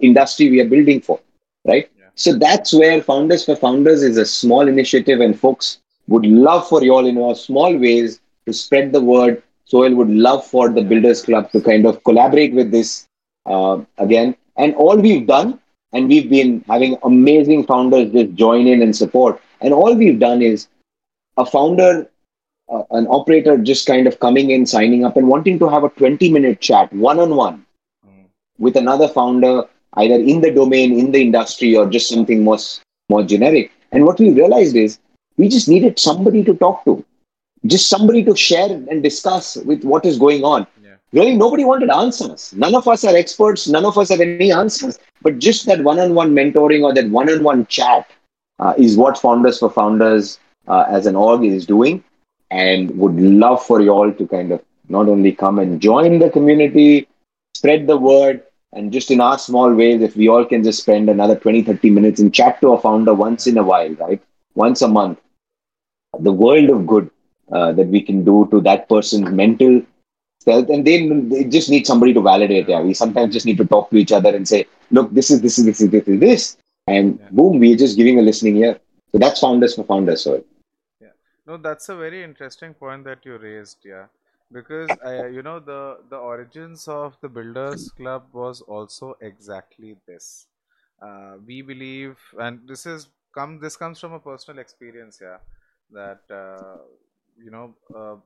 industry we are building for, right? Yeah. So that's where Founders for Founders is a small initiative, and folks would love for you all in our small ways to spread the word. Sohail would love for the Builders Club to kind of collaborate with this uh, again. And all we've done, and we've been having amazing founders just join in and support. And all we've done is a founder uh, an operator just kind of coming in, signing up, and wanting to have a 20 minute chat one on one with another founder, either in the domain, in the industry, or just something more, more generic. And what we realized is we just needed somebody to talk to, just somebody to share and discuss with what is going on. Yeah. Really, nobody wanted answers. None of us are experts, none of us have any answers, but just that one on one mentoring or that one on one chat uh, is what Founders for Founders uh, as an org is doing and would love for you all to kind of not only come and join the community, spread the word, and just in our small ways, if we all can just spend another 20, 30 minutes and chat to a founder once in a while, right? Once a month, the world of good uh, that we can do to that person's mental health. And they, they just need somebody to validate. Yeah, we sometimes just need to talk to each other and say, look, this is this is this is this is this. And boom, we're just giving a listening ear. So that's founders for founders. So no, that's a very interesting point that you raised, yeah. Because I, you know, the the origins of the Builders Club was also exactly this. Uh, we believe, and this is come this comes from a personal experience, yeah, that uh, you know, uh,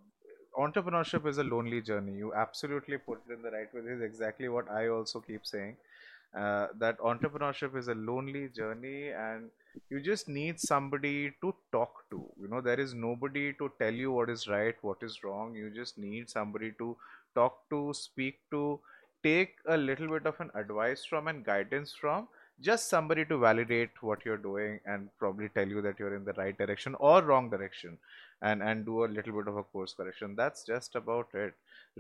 entrepreneurship is a lonely journey. You absolutely put it in the right way. This is exactly what I also keep saying. Uh, that entrepreneurship is a lonely journey, and you just need somebody to talk to. You know there is nobody to tell you what is right what is wrong. You just need somebody to talk to speak to take a little bit of an advice from and guidance from just somebody to validate what you're doing and probably tell you that you're in the right direction or wrong direction and and do a little bit of a course correction. That's just about it.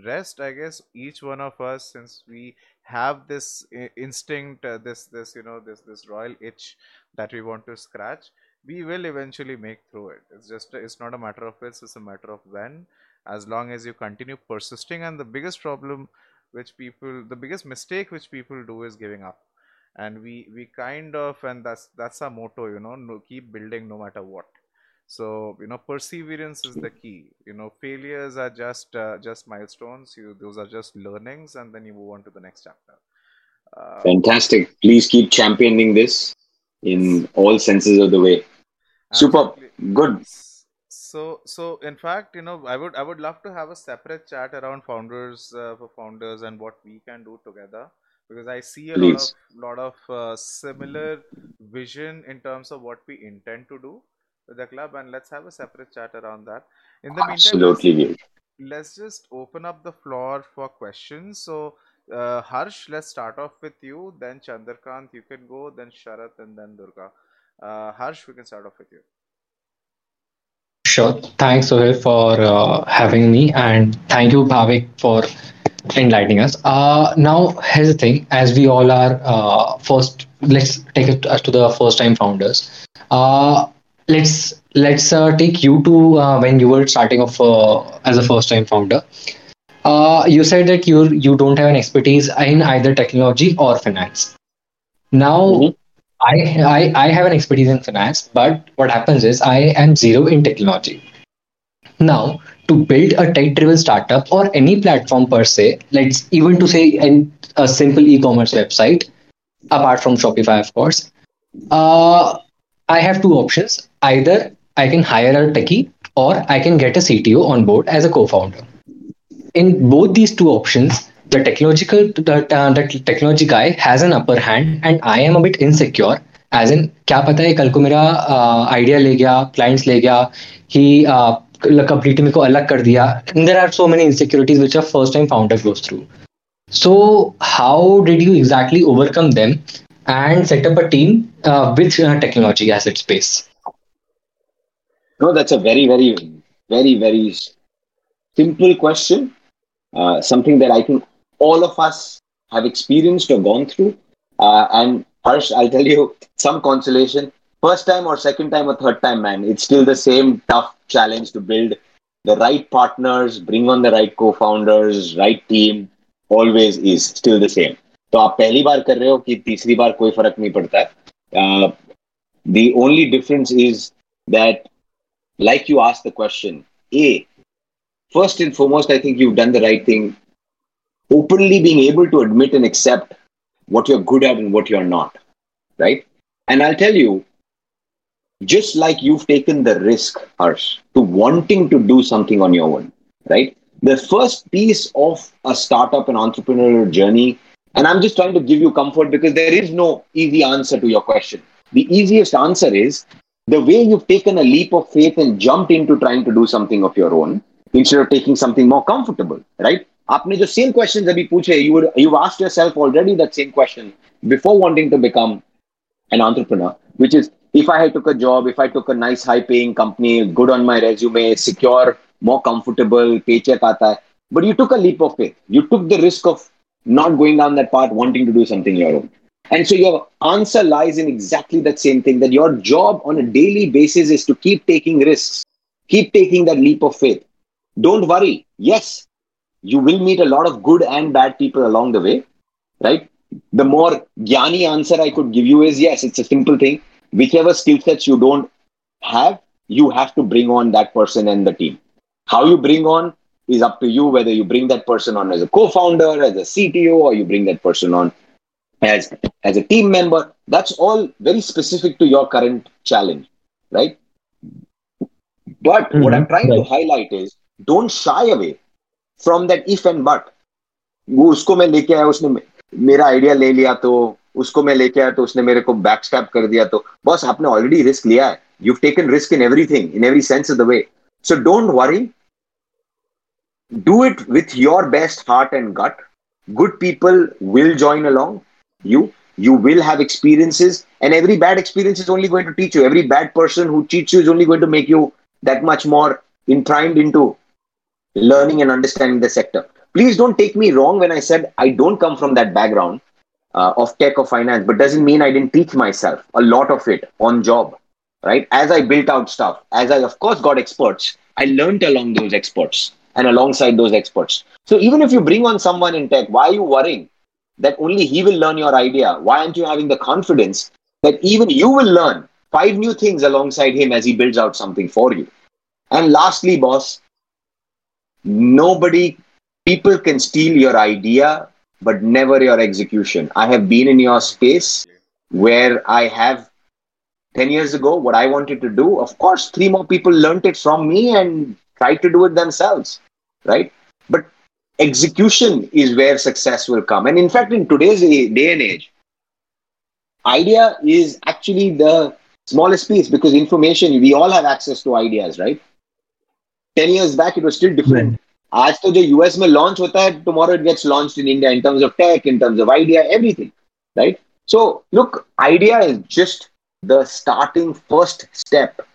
Rest i guess each one of us since we have this instinct uh, this this you know this this royal itch that we want to scratch we will eventually make through it. It's just it's not a matter of if it's a matter of when. As long as you continue persisting and the biggest problem which people the biggest mistake which people do is giving up and we we kind of and that's that's our motto you know no, keep building no matter what. So you know perseverance is the key. You know failures are just uh, just milestones. You those are just learnings and then you move on to the next chapter. Uh, fantastic. Please keep championing this in all senses of the way. Super good. So, so in fact, you know, I would I would love to have a separate chat around founders uh, for founders and what we can do together because I see a lot of lot of uh, similar vision in terms of what we intend to do with the club, and let's have a separate chat around that. In the meantime, let's let's just open up the floor for questions. So, uh, Harsh, let's start off with you. Then Chandrakant, you can go. Then Sharat, and then Durga. Uh, Harsh, we can start off with you. Sure. Thanks, Sohail, for uh, having me, and thank you, Bhavik, for enlightening us. Uh, now, here's the thing: as we all are uh, first, let's take it us to the first-time founders. Uh, let's let's uh, take you to uh, when you were starting off uh, as a first-time founder. Uh, you said that you you don't have an expertise in either technology or finance. Now, Mhm. I, I I have an expertise in finance, but what happens is I am zero in technology. Now, to build a tech-driven startup or any platform per se, let's even to say in a simple e-commerce website, apart from Shopify, of course, uh, I have two options. Either I can hire a techie or I can get a CTO on board as a co-founder in both these two options, the technological the, uh, the technology guy has an upper hand, and I am a bit insecure. As in, क्या पता है कल को मेरा idea ले गया clients ले गया ही कंप्लीटली मेरे को अलग कर दिया there are so many insecurities which a first time founder goes through so how did you exactly overcome them and set up a team uh, with uh, technology as its base No, that's a very, very, very, very simple question. Uh, something that I think all of us have experienced or gone through. Uh, and Harsh, I'll tell you some consolation. First time or second time or third time, man, it's still the same tough challenge to build the right partners, bring on the right co-founders, right team. Always is still the same. तो आप पहली बार कर रहे हो कि तीसरी बार कोई फर्क नहीं पड़ता है the only difference is that like you asked the question, A, first and foremost, I think you've done the right thing. Openly being able to admit and accept what you're good at and what you're not, right? And I'll tell you, just like you've taken the risk, Harsh, to wanting to do something on your own, right? The first piece of a startup and entrepreneurial journey, and I'm just trying to give you comfort because there is no easy answer to your question. The easiest answer is the way you've taken a leap of faith and jumped into trying to do something of your own instead of taking something more comfortable, right? आपने जो same questions अभी पूछे, you would you've asked yourself already that same question before wanting to become an entrepreneur, which is if I took a job, if I took a nice high paying company, good on my resume, secure, more comfortable, paycheck aata hai, but you took a leap of faith. You took the risk of not going down that path, wanting to do something your own. And so your answer lies in exactly that same thing that your job on a daily basis is to keep taking risks, keep taking that leap of faith. Don't worry. Yes, you will meet a lot of good and bad people along the way, right? The more gyani answer I could give you is yes, it's a simple thing Whichever skill sets you don't have, you have to bring on that person and the team. How you bring on is up to you, whether you bring that person on as a co founder, as a CTO, or you bring that person on as, as a team member. That's all very specific to your current challenge, right? But what I'm Mhm, trying to right. highlight is don't shy away from that if and but. वो उसको मैं लेके आया उसने मे- मेरा idea ले लिया तो उसको मैं लेके आया तो उसने मेरे को बैक स्टैप कर दिया तो बस आपने ऑलरेडी रिस्क लिया है। You taken risk in everything in every sense of the way so don't worry do it with your best heart and gut good people will join along you you will have experiences and every bad experience is only going to teach you every bad person who teach you is only going to make you that much more in trained into learning and understanding the sector please don't take me wrong when I said I don't come from that background uh, of tech or finance but doesn't mean i didn't teach myself a lot of it on job right? As i built out stuff as i of course got experts i learned along those experts and alongside those experts. So even if you bring on someone in tech why are you worrying that only he will learn your idea? Why aren't you having the confidence that even you will learn five new things alongside him as he builds out something for you? And lastly boss nobody people can steal your idea but never your execution i have been in your space where i have 10 years ago, what I wanted to do, of course, three more people learned it from me and tried to do it themselves, right? But execution is where success will come. And in fact, in today's day and age, idea is actually the smallest piece because information, we all have access to ideas, right? 10 years back, it was still different. आज तो जो US में launch होता है tomorrow it gets launched in India in terms of tech in terms of idea everything right so look idea is just the starting first step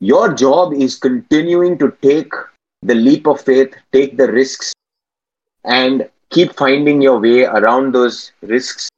your job is continuing to take the leap of faith, take the risks, and keep finding your way around those risks.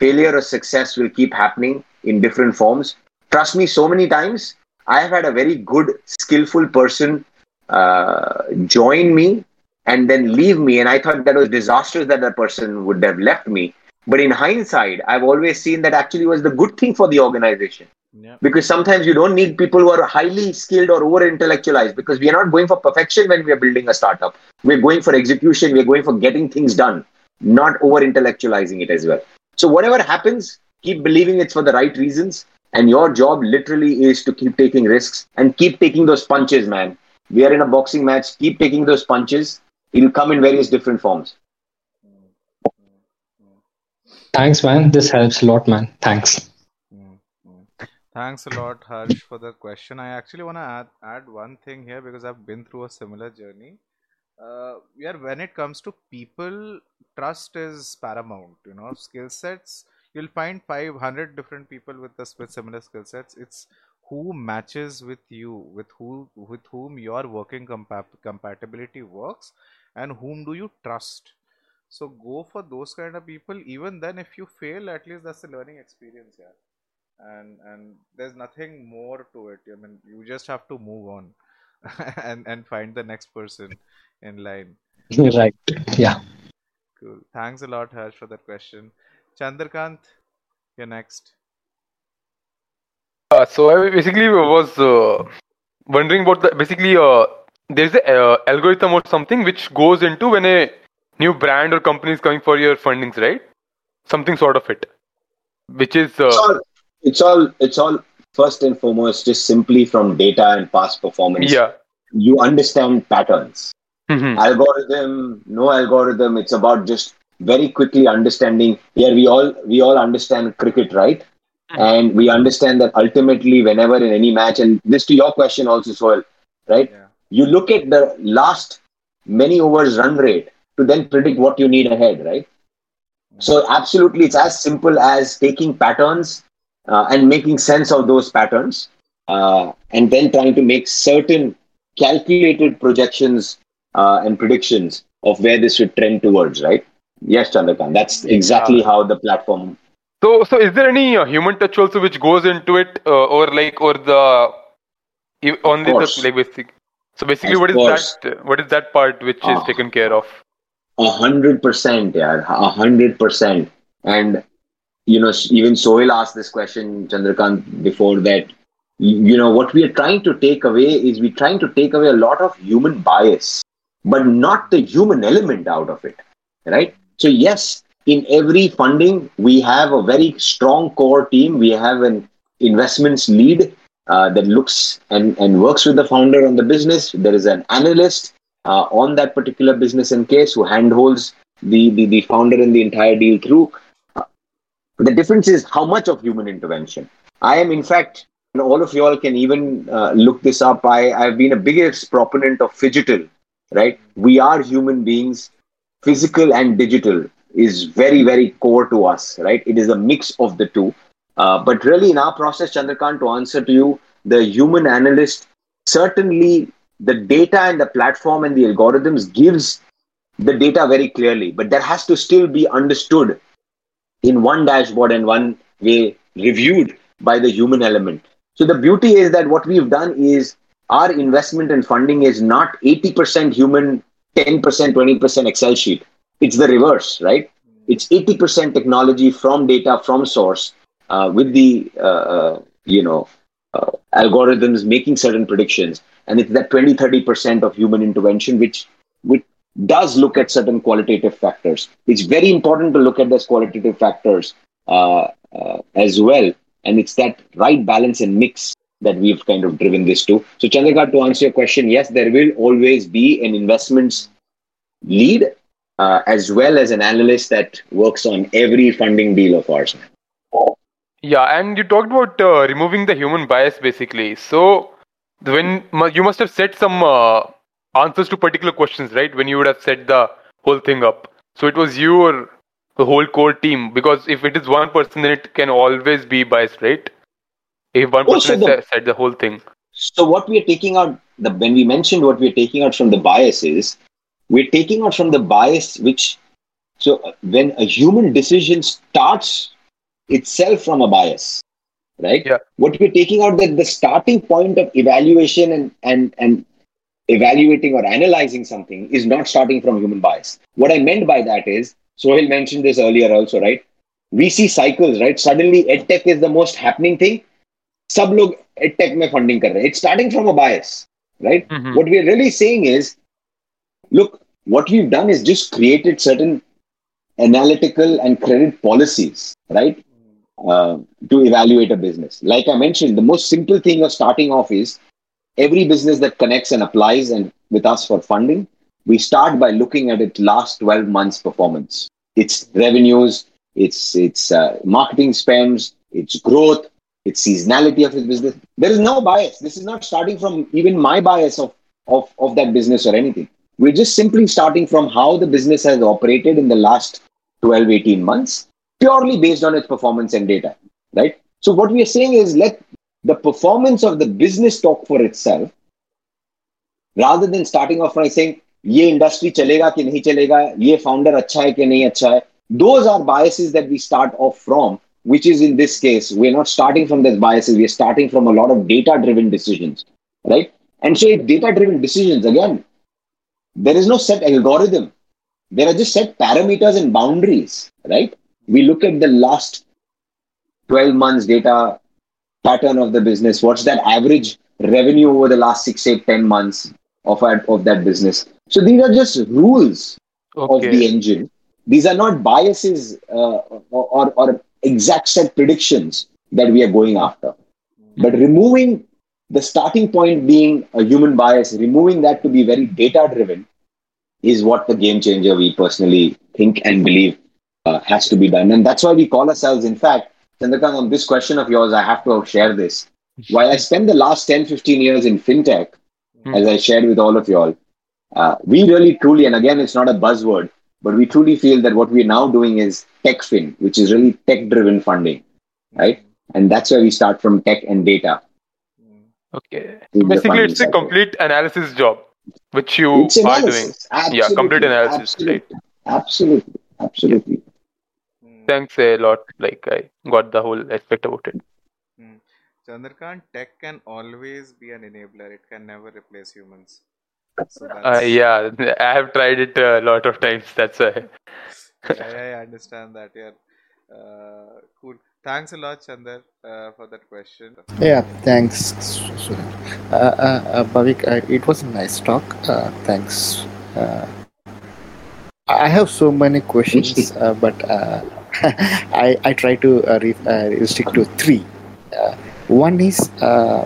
Failure or success will keep happening in different forms. Trust me, so many times I have had a very good, skillful person uh, join me and then leave me. And I thought that was disastrous that that person would have left me. But in hindsight, I've always seen that actually was the good thing for the organization. Yeah. Because sometimes you don't need people who are highly skilled or over intellectualized because we are not going for perfection when we are building a startup. We're going for execution, we're going for getting things done, not over intellectualizing it as well. So, whatever happens, keep believing it's for the right reasons. And your job literally is to keep taking risks and keep taking those punches, man we are in a boxing match. Keep taking those punches. It'll come in various different forms. Thanks, man. This helps a lot, man. Thanks. Thanks a lot, Harsh, for the question. I actually want to add, add one thing here because I've been through a similar journey. Uh, yeah, when it comes to people, trust is paramount. You know, skill sets. You'll find 500 different people with this with similar skill sets. It's who matches with you with who with whom your working compa- compatibility works and whom do you trust. So go for those kind of people. Even then if you fail at least that's a learning experience yeah. And and there's nothing more to it. I mean you just have to move on and and find the next person in line. Right. Yeah. Cool. Thanks a lot harsh for that question. Chandrakant you're next uh, so I basically was uh, wondering about the basically uh, there's an uh, algorithm or something which goes into when a new brand or company is coming for your fundings, right? Something sort of it, which is uh, it's all, it's all it's all first and foremost just simply from data and past performance. Yeah, you understand patterns. Mm-hmm. Algorithm, no algorithm. It's about just very quickly understanding. Here we all we all understand cricket, right? And we understand that ultimately, whenever in any match, and this to your question also, Sohail, right? Yeah. You look at the last many overs run rate to then predict what you need ahead, right? So, absolutely, it's as simple as taking patterns uh, and making sense of those patterns, uh, and then trying to make certain calculated projections uh, and predictions of where this should trend towards, right? Yes, Chandrakant, that's exactly how the platform so, so is there any uh, human touch also which goes into it, uh, or like, or the only the like basic? So basically, of what is course. that? What is that part which uh, is ah. taken care of? A hundred percent, yeah, a hundred percent. And you know, even Sohail asked this question, Chandrakant, before that. You know, what we are trying to take away is we're trying to take away a lot of human bias, but not the human element out of it, right? So yes, in every funding, we have a very strong core team. We have an investments lead uh, that looks and, and works with the founder on the business. There is an analyst uh, on that particular business and case who handholds the, the, the founder and the entire deal through. Uh, the difference is how much of human intervention. I am, in fact, and all of you all can even uh, look this up. I, I've been a biggest proponent of digital, right? We are human beings, physical and digital is very, very core to us, right? It is a mix of the two. Uh, but really, in our process, Chandrakant, to answer to you, the human analyst certainly the data and the platform and the algorithms gives the data very clearly, but that has to still be understood in one dashboard and one way reviewed by the human element. So the beauty is that what we've done is our investment and funding is not 80% human, 10%, 20% Excel sheet it's the reverse, right? It's 80% technology from data from source uh, with the, uh, uh, you know, uh, algorithms making certain predictions. And it's that 20, 30% of human intervention, which, which does look at certain qualitative factors. It's very important to look at those qualitative factors uh, uh, as well. And it's that right balance and mix that we've kind of driven this to. So, Chandrakant, to answer your question, yes, there will always be an investments lead uh, as well as an analyst that works on every funding deal of ours. Yeah, and you talked about uh, removing the human bias basically. So when you must have set some uh, answers to particular questions, right? When you would have set the whole thing up. So it was you or the whole core team because if it is one person, then it can always be biased, right? If one person oh, so said the whole thing. So what we are taking out the when we mentioned what we are taking out from the bias is we're taking out from the bias, which, so when a human decision starts itself from a bias, right? Yeah. What we're taking out that the starting point of evaluation and, and, and evaluating or analyzing something is not starting from human bias. What I meant by that is, Sohail mentioned this earlier also, right? We see cycles, right? Suddenly, edtech is the most happening thing. Sub log edtech mein funding kar rahe. It's starting from a bias, right? Mm-hmm. What we're really saying is look, what we've done is just created certain analytical and credit policies, right? Uh, to evaluate a business. Like I mentioned, the most simple thing of starting off is every business that connects and applies and with us for funding, we start by looking at its last 12 months performance, its revenues, its its uh, marketing spends, its growth, its seasonality of its business. There is no bias. This is not starting from even my bias of, of, of that business or anything. We're just simply starting from how the business has operated in the last 12, 18 months, purely based on its performance and data, right? So what we are saying is let the performance of the business talk for itself, rather than starting off by saying, ये industry chalega ki nahi chalega, ये founder अच्छा है कि नहीं अच्छा है. Those are biases that we start off from, which is in this case, we're not starting from those biases, we're starting from a lot of data-driven decisions, right? And so data-driven decisions, again, there is no set algorithm. There are just set parameters and boundaries, right? We look at the last 12 months data pattern of the business. What's that average revenue over the last six, eight, 10 months of, of that business? So these are just rules okay. of the engine. These are not biases uh, or, or exact set predictions that we are going after. But removing the starting point being a human bias, removing that to be very data driven is what the game changer we personally think and believe uh, has to be done. And that's why we call ourselves, in fact, Chandrakant, on this question of yours, I have to share this. While I spent the last 10, 15 years in fintech, mm. as I shared with all of you all, uh, we really truly, and again, it's not a buzzword, but we truly feel that what we're now doing is tech fin, which is really tech driven funding, right? And that's where we start from tech and data. Okay. Basically, it's a complete analysis job, which you it's are doing. Absolutely. Yeah, complete analysis, absolutely. right? Absolutely. Absolutely. Thanks a lot. Like, I got the whole aspect about it. Hmm. Chandrakant, tech can always be an enabler. It can never replace humans. So uh, yeah, I have tried it a lot of times. That's why. yeah, I understand that. Yeah, uh, cool. Thanks a lot, Chandar, uh, for that question. Yeah, thanks, uh, uh, uh, Bhavik. Uh, it was a nice talk. Uh, thanks. Uh, I have so many questions, uh, but uh, I I try to uh, re- uh, restrict to three. Uh, one is uh,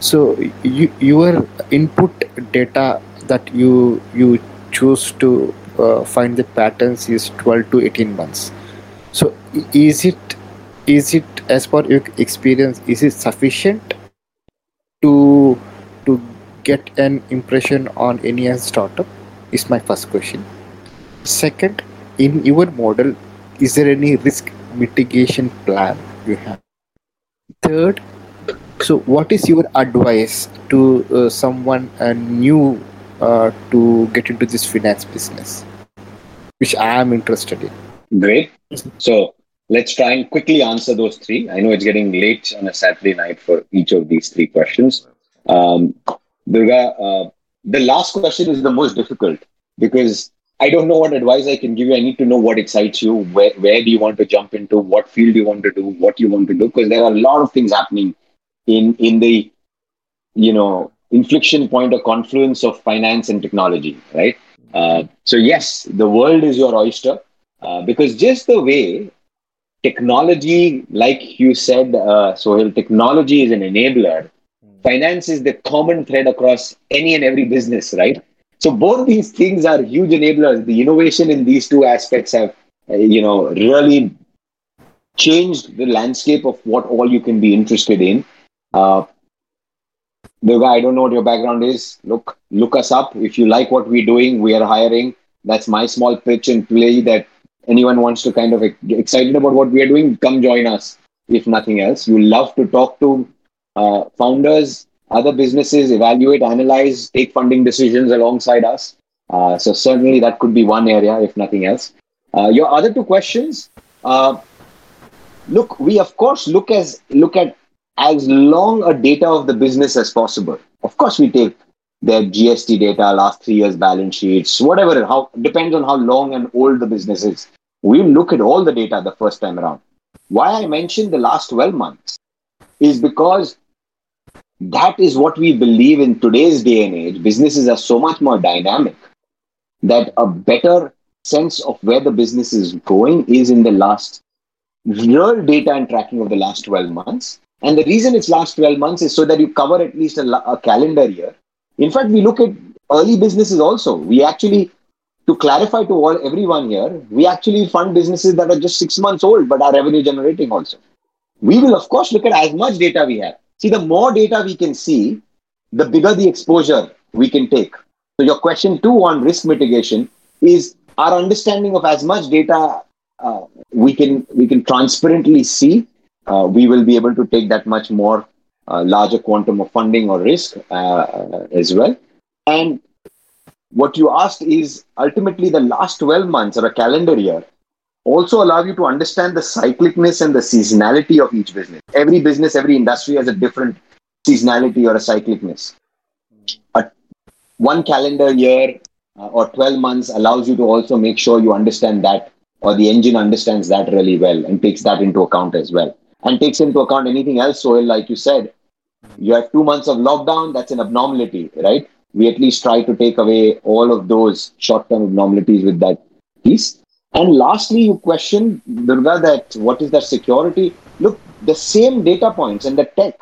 so you, your input data that you you choose to uh, find the patterns is 12 to 18 months. So is it is it as per your experience is it sufficient to to get an impression on any startup? Is my first question. Second in your model is there any risk mitigation plan you have? Third so what is your advice to uh, someone uh, new uh, to get into this finance business which i am interested in? Great. So Let's try and quickly answer those three. I know it's getting late on a Saturday night for each of these three questions. Um, Durga, uh, the last question is the most difficult because I don't know what advice I can give you. I need to know what excites you. Where, where do you want to jump into? What field you want to do? What you want to do? Because there are a lot of things happening in in the you know inflection point or confluence of finance and technology, right? Uh, so yes, the world is your oyster uh, because just the way technology, like you said, uh, Sohail, technology is an enabler. Finance is the common thread across any and every business, right? So both these things are huge enablers. The innovation in these two aspects have, uh, you know, really changed the landscape of what all you can be interested in. Uh, Durga, I don't know what your background is. Look, look us up. If you like what we're doing, we are hiring. That's my small pitch and play that anyone wants to kind of excited about what we are doing, come join us. If nothing else, you love to talk to uh, founders, other businesses, evaluate, analyze, take funding decisions alongside us. Uh, so certainly that could be one area, if nothing else. Uh, your other two questions. Uh, look, we of course look as look at as long a data of the business as possible. Of course, we take their GST data, last three years balance sheets, whatever. How depends on how long and old the business is. We look at all the data the first time around. Why I mentioned the last 12 months is because that is what we believe in today's day and age. Businesses are so much more dynamic that a better sense of where the business is going is in the last real data and tracking of the last 12 months. And the reason it's last 12 months is so that you cover at least a, a calendar year. In fact, we look at early businesses also. We actually, to clarify to all everyone here, we actually fund businesses that are just six months old but are revenue generating also. We will, of course, look at as much data we have. See, the more data we can see, the bigger the exposure we can take. So, your question two on risk mitigation is our understanding of as much data uh, we can we can transparently see. Uh, we will be able to take that much more uh, larger quantum of funding or risk uh, as well. And what you asked is ultimately the last 12 months or a calendar year also allow you to understand the cyclicness and the seasonality of each business. Every business, every industry has a different seasonality or a cyclicness. A, one calendar year uh, or 12 months allows you to also make sure you understand that or the engine understands that really well and takes that into account as well and takes into account anything else so like you said you have two months of lockdown that's an abnormality right we at least try to take away all of those short-term abnormalities with that piece and lastly, you question, Durga, that what is that security? Look, the same data points and the tech,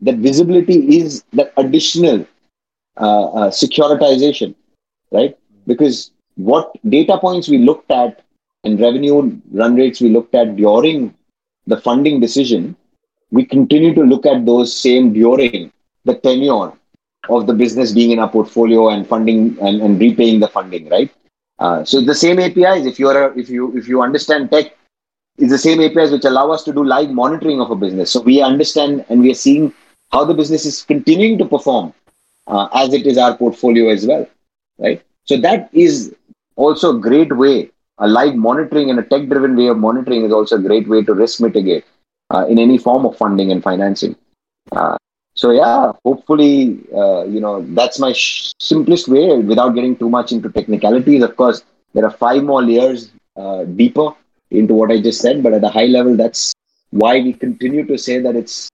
that visibility is the additional uh, uh, securitization, right? Because what data points we looked at and revenue run rates we looked at during the funding decision, we continue to look at those same during the tenure of the business being in our portfolio and funding and, and repaying the funding, right? Uh, so the same APIs, if you are a, if you if you understand tech, is the same APIs which allow us to do live monitoring of a business. So we understand and we are seeing how the business is continuing to perform uh, as it is our portfolio as well, right? So that is also a great way. A live monitoring and a tech-driven way of monitoring is also a great way to risk mitigate uh, in any form of funding and financing. Uh, so yeah hopefully uh, you know that's my sh- simplest way without getting too much into technicalities of course there are five more layers uh, deeper into what i just said but at a high level that's why we continue to say that it's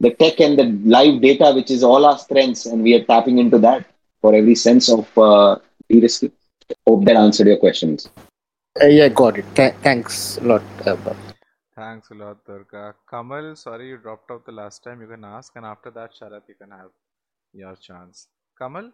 the tech and the live data which is all our strengths and we are tapping into that for every sense of uh, de-risking hope that answered your questions Uh, yeah, got it. Th- thanks a lot. Thanks a lot, Durga. Kamal, sorry you dropped out the last time. You can ask, and after that, Sharat, you can have your chance. Kamal?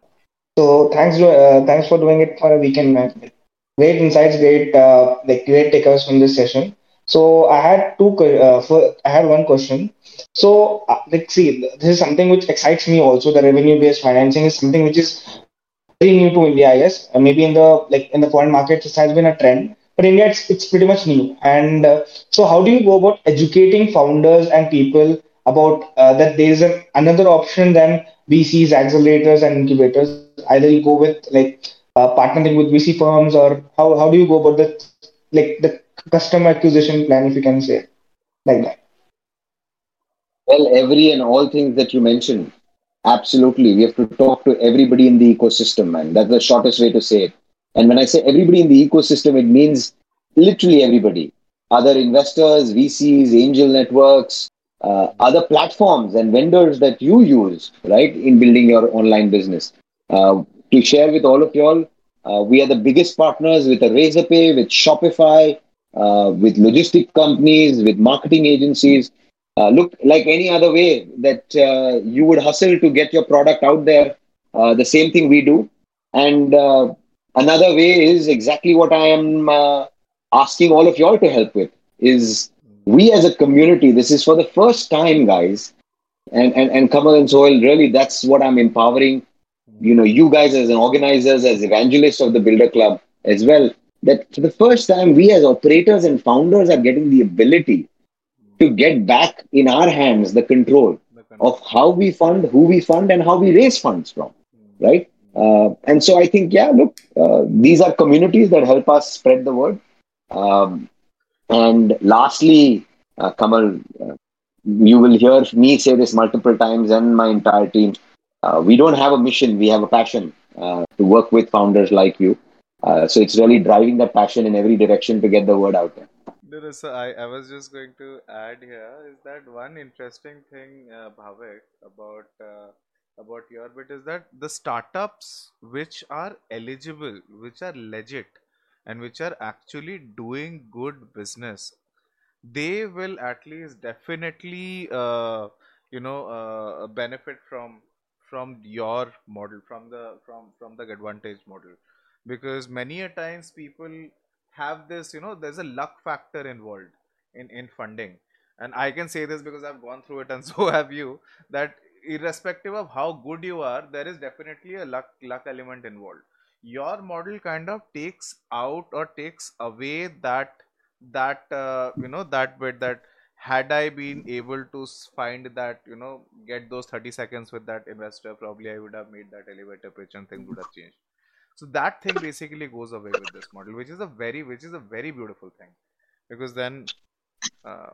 So thanks, uh, thanks for doing it for a weekend, man. Great insights, great, uh, like great takeaways from this session. So I had two, uh, for, I had one question. So uh, like, see, this is something which excites me also. The revenue-based financing is something which is very new to India, I guess. Uh, maybe in the like in the foreign markets, this has been a trend, but India it's, it's pretty much new. And uh, so, how do you go about educating founders and people about uh, that there is another option than VCs, accelerators, and incubators? Either you go with like uh, partnering with VC firms, or how how do you go about the like the customer acquisition plan, if you can say like that? Well, every and all things that you mentioned, absolutely. We have to talk to everybody in the ecosystem, man. That's the shortest way to say it. And when I say everybody in the ecosystem, it means literally everybody. Other investors, VCs, angel networks, uh, other platforms and vendors that you use, right, in building your online business. Uh, to share with all of y'all, uh, we are the biggest partners with Razorpay, with Shopify, uh, with logistic companies, with marketing agencies. Uh, look, like any other way that uh, you would hustle to get your product out there, the same thing we do. And another way is exactly what I am uh, asking all of y'all to help with is we as a community, this is for the first time, guys, and, and, and Kamal and Sohail, really, that's what I'm empowering, you know, you guys as an organizers, as evangelists of the Builder Club as well, that for the first time, we as operators and founders are getting the ability to get back in our hands the control of how we fund, who we fund, and how we raise funds from, right? Uh, and so I think, yeah, look, uh, these are communities that help us spread the word. Um, and lastly, uh, Kamal, uh, you will hear me say this multiple times and my entire team. Uh, we don't have a mission, we have a passion uh, to work with founders like you. So it's really driving that passion in every direction to get the word out there. So I, I was just going to add here is that one interesting thing, Bhavik, about about your bit is that the startups which are eligible, which are legit, and which are actually doing good business, they will at least definitely, uh, you know, uh, benefit from from your model, from the from from the advantage model, because many a times people have this you know there's a luck factor involved in in funding. And i can say this because i've gone through it and so have you that irrespective of how good you are there is definitely a luck luck element involved. Your model kind of takes out or takes away that that uh, you know that bit that had i been able to find that you know get those 30 seconds with that investor probably i would have made that elevator pitch and things would have changed. So that thing basically goes away with this model which is a very which is a very beautiful thing. Because then uh,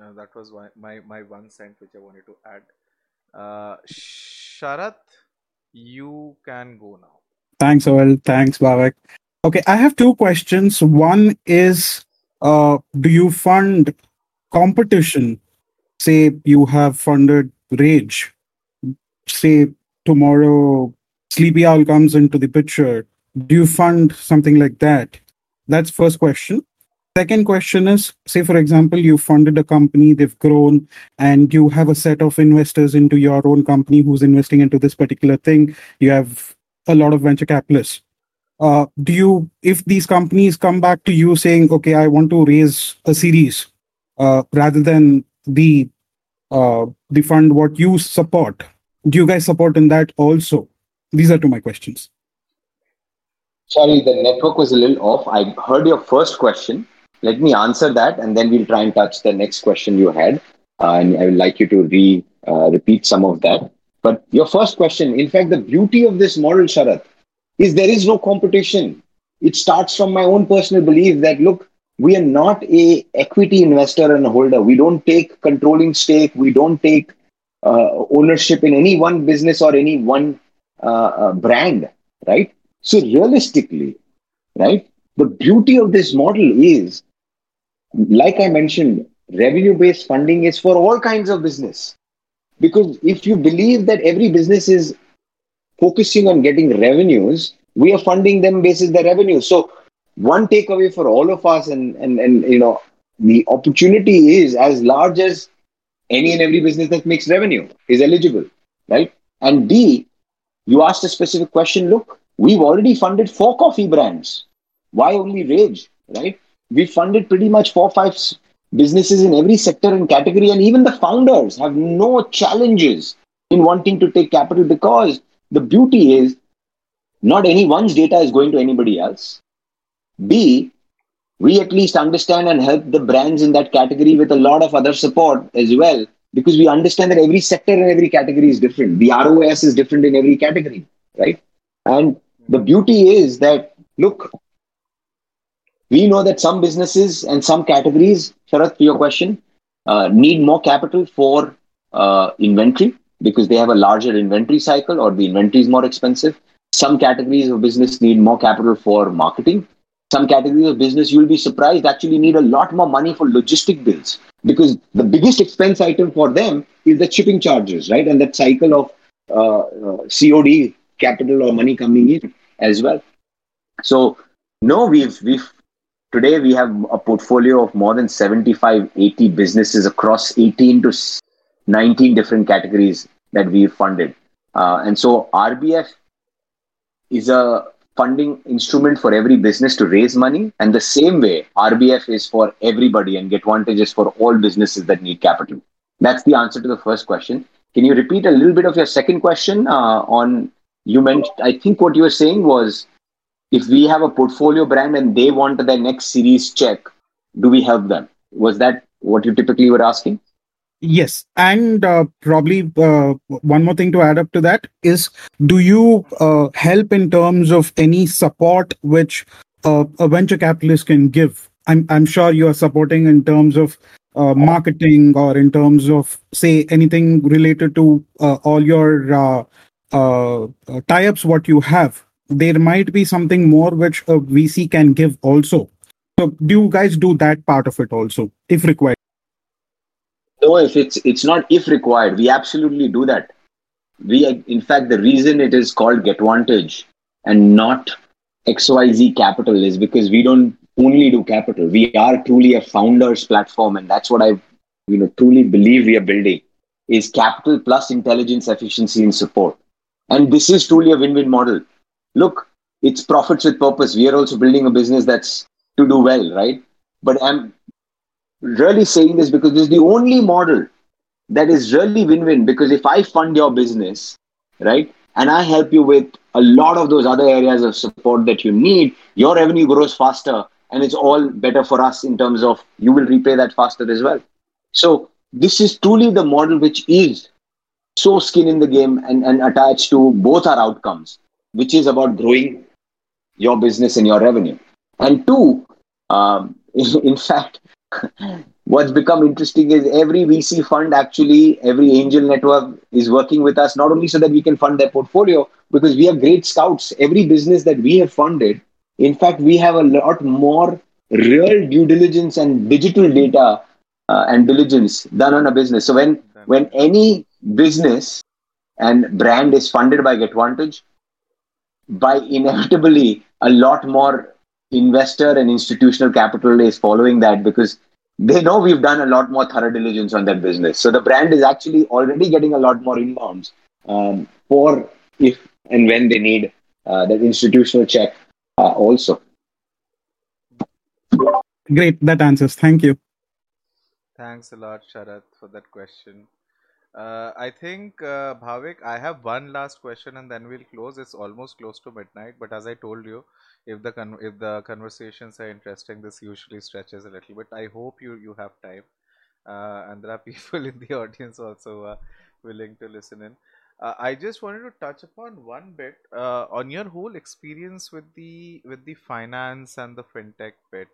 uh, that was my, my my one cent which i wanted to add uh sharat you can go now Thanks, Sohail. Thanks, Bhavik. Okay, I have two questions. One is uh, do you fund competition? Say you have funded Rage. Say tomorrow Sleepy Owl comes into the picture. Do you fund something like that? That's first question. Second question is say, for example, you funded a company, they've grown, and you have a set of investors into your own company who's investing into this particular thing. You have a lot of venture capitalists. Uh, do you, if these companies come back to you saying, okay, I want to raise a series uh, rather than the uh, the fund what you support, do you guys support in that also? These are two my questions. Sorry, the network was a little off. I heard your first question. Let me answer that, and then we'll try and touch the next question you had. Uh, and I would like you to re uh, repeat some of that. But your first question, in fact, the beauty of this model, Sharat, is there is no competition. It starts from my own personal belief that look, we are not a equity investor and holder. We don't take controlling stake. We don't take uh, ownership in any one business or any one uh, uh, brand, right? So realistically, right, the beauty of this model is, like I mentioned, revenue-based funding is for all kinds of business. Because if you believe that every business is focusing on getting revenues, we are funding them basis the revenue. So one takeaway for all of us, and and and you know, the opportunity is as large as any and every business that makes revenue is eligible, right? And B, you asked a specific question. Look, we've already funded four coffee brands. Why only Rage, right? We funded pretty much four, five businesses in every sector and category, and even the founders have no challenges in wanting to take capital because the beauty is not anyone's data is going to anybody else. B, we at least understand and help the brands in that category with a lot of other support as well because we understand that every sector and every category is different. The ROAS is different in every category, right? And the beauty is that, look, we know that some businesses and some categories, Sharath, to your question, uh, need more capital for uh, inventory because they have a larger inventory cycle or the inventory is more expensive. Some categories of business need more capital for marketing. Some categories of business, you'll be surprised, actually need a lot more money for logistic bills because the biggest expense item for them is the shipping charges, right? And that cycle of uh, uh, COD capital or money coming in as well. So no, we've we've today we have a portfolio of more than 75, 80 businesses across 18 to 19 different categories that we've funded. Uh, and so RBF is a funding instrument for every business to raise money. And the same way, RBF is for everybody and GetVantage is for all businesses that need capital. That's the answer to the first question. Can you repeat a little bit of your second question uh, on you mentioned? I think what you were saying was if we have a portfolio brand and they want their next series check, do we help them? Was that what you typically were asking? Yes, and uh, probably uh, one more thing to add up to that is: Do you uh, help in terms of any support which uh, a venture capitalist can give? I'm I'm sure you are supporting in terms of uh, marketing or in terms of say anything related to uh, all your tie-ups. What you have, there might be something more which a VC can give also. So, do you guys do that part of it also, if required? No, if it's it's not if required, we absolutely do that. We in fact the reason it is called GetVantage and not XYZ Capital is because we don't only do capital. We are truly a founders platform, and that's what I you know truly believe we are building is capital plus intelligence, efficiency, and support. And this is truly a win-win model. Look, it's profits with purpose. We are also building a business that's to do well, right? But I'm really saying this because this is the only model that is really win-win because if i fund your business right and i help you with a lot of those other areas of support that you need your revenue grows faster and it's all better for us in terms of you will repay that faster as well so this is truly the model which is so skin in the game and, and attached to both our outcomes which is about growing your business and your revenue and two um, in fact what's become interesting is every VC fund actually, every angel network is working with us, not only so that we can fund their portfolio, because we are great scouts. Every business that we have funded, in fact, we have a lot more real due diligence and digital data uh, and diligence done on a business. So when when any business and brand is funded by GetVantage, by inevitably a lot more investor and institutional capital is following that because they know we've done a lot more thorough diligence on that business. So the brand is actually already getting a lot more inbounds um, for if and when they need uh, that institutional check uh, also. Great, that answers. Thank you. Thanks a lot, Sharath, for that question. Uh, I think, uh, Bhavik, I have one last question and then we'll close. It's almost close to midnight, but as I told you, if the con- if the conversations are interesting, this usually stretches a little bit. I hope you you have time, uh, and there are people in the audience also uh, willing to listen in. Uh, I just wanted to touch upon one bit uh, on your whole experience with the with the finance and the fintech bit,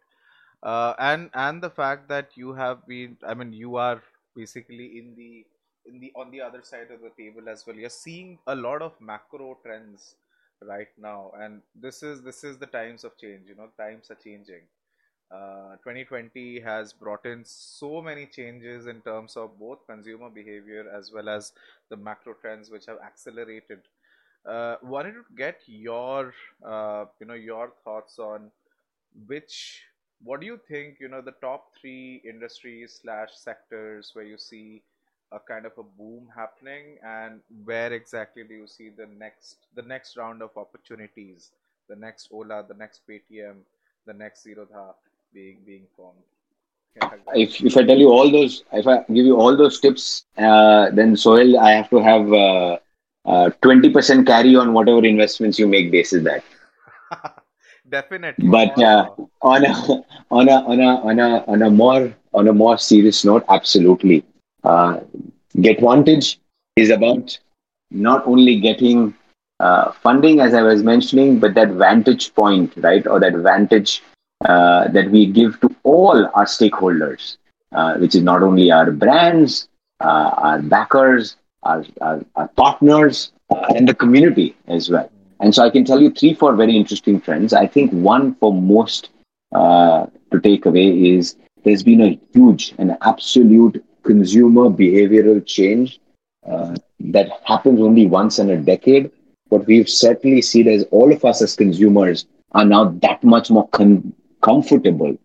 uh, and and the fact that you have been. I mean, you are basically in the in the on the other side of the table as well. You're seeing a lot of macro trends right now. And this is this is the times of change you know times are changing. Uh, 2020 has brought in so many changes in terms of both consumer behavior as well as the macro trends which have accelerated. Uh, wanted to get your uh, you know your thoughts on which what do you think you know the top three industries slash sectors where you see a kind of a boom happening? And where exactly do you see the next the next round of opportunities? The next ola the next paytm the next zerodha being being formed? If, if i tell you all those if i give you all those tips uh, then Sohail i have to have uh, uh, 20% carry on whatever investments you make basis that. Definitely. But uh, on a on a on a on a on a more on a more serious note absolutely uh, GetVantage is about not only getting uh, funding, as I was mentioning, but that vantage point, right, or that vantage uh, that we give to all our stakeholders, uh, which is not only our brands, uh, our backers, our, our, our partners, uh, and the community as well. And so I can tell you three, four very interesting trends. I think one for most to take away is there's been a huge and absolute consumer behavioral change uh, that happens only once in a decade. But we've certainly seen as all of us as consumers are now that much more con- comfortable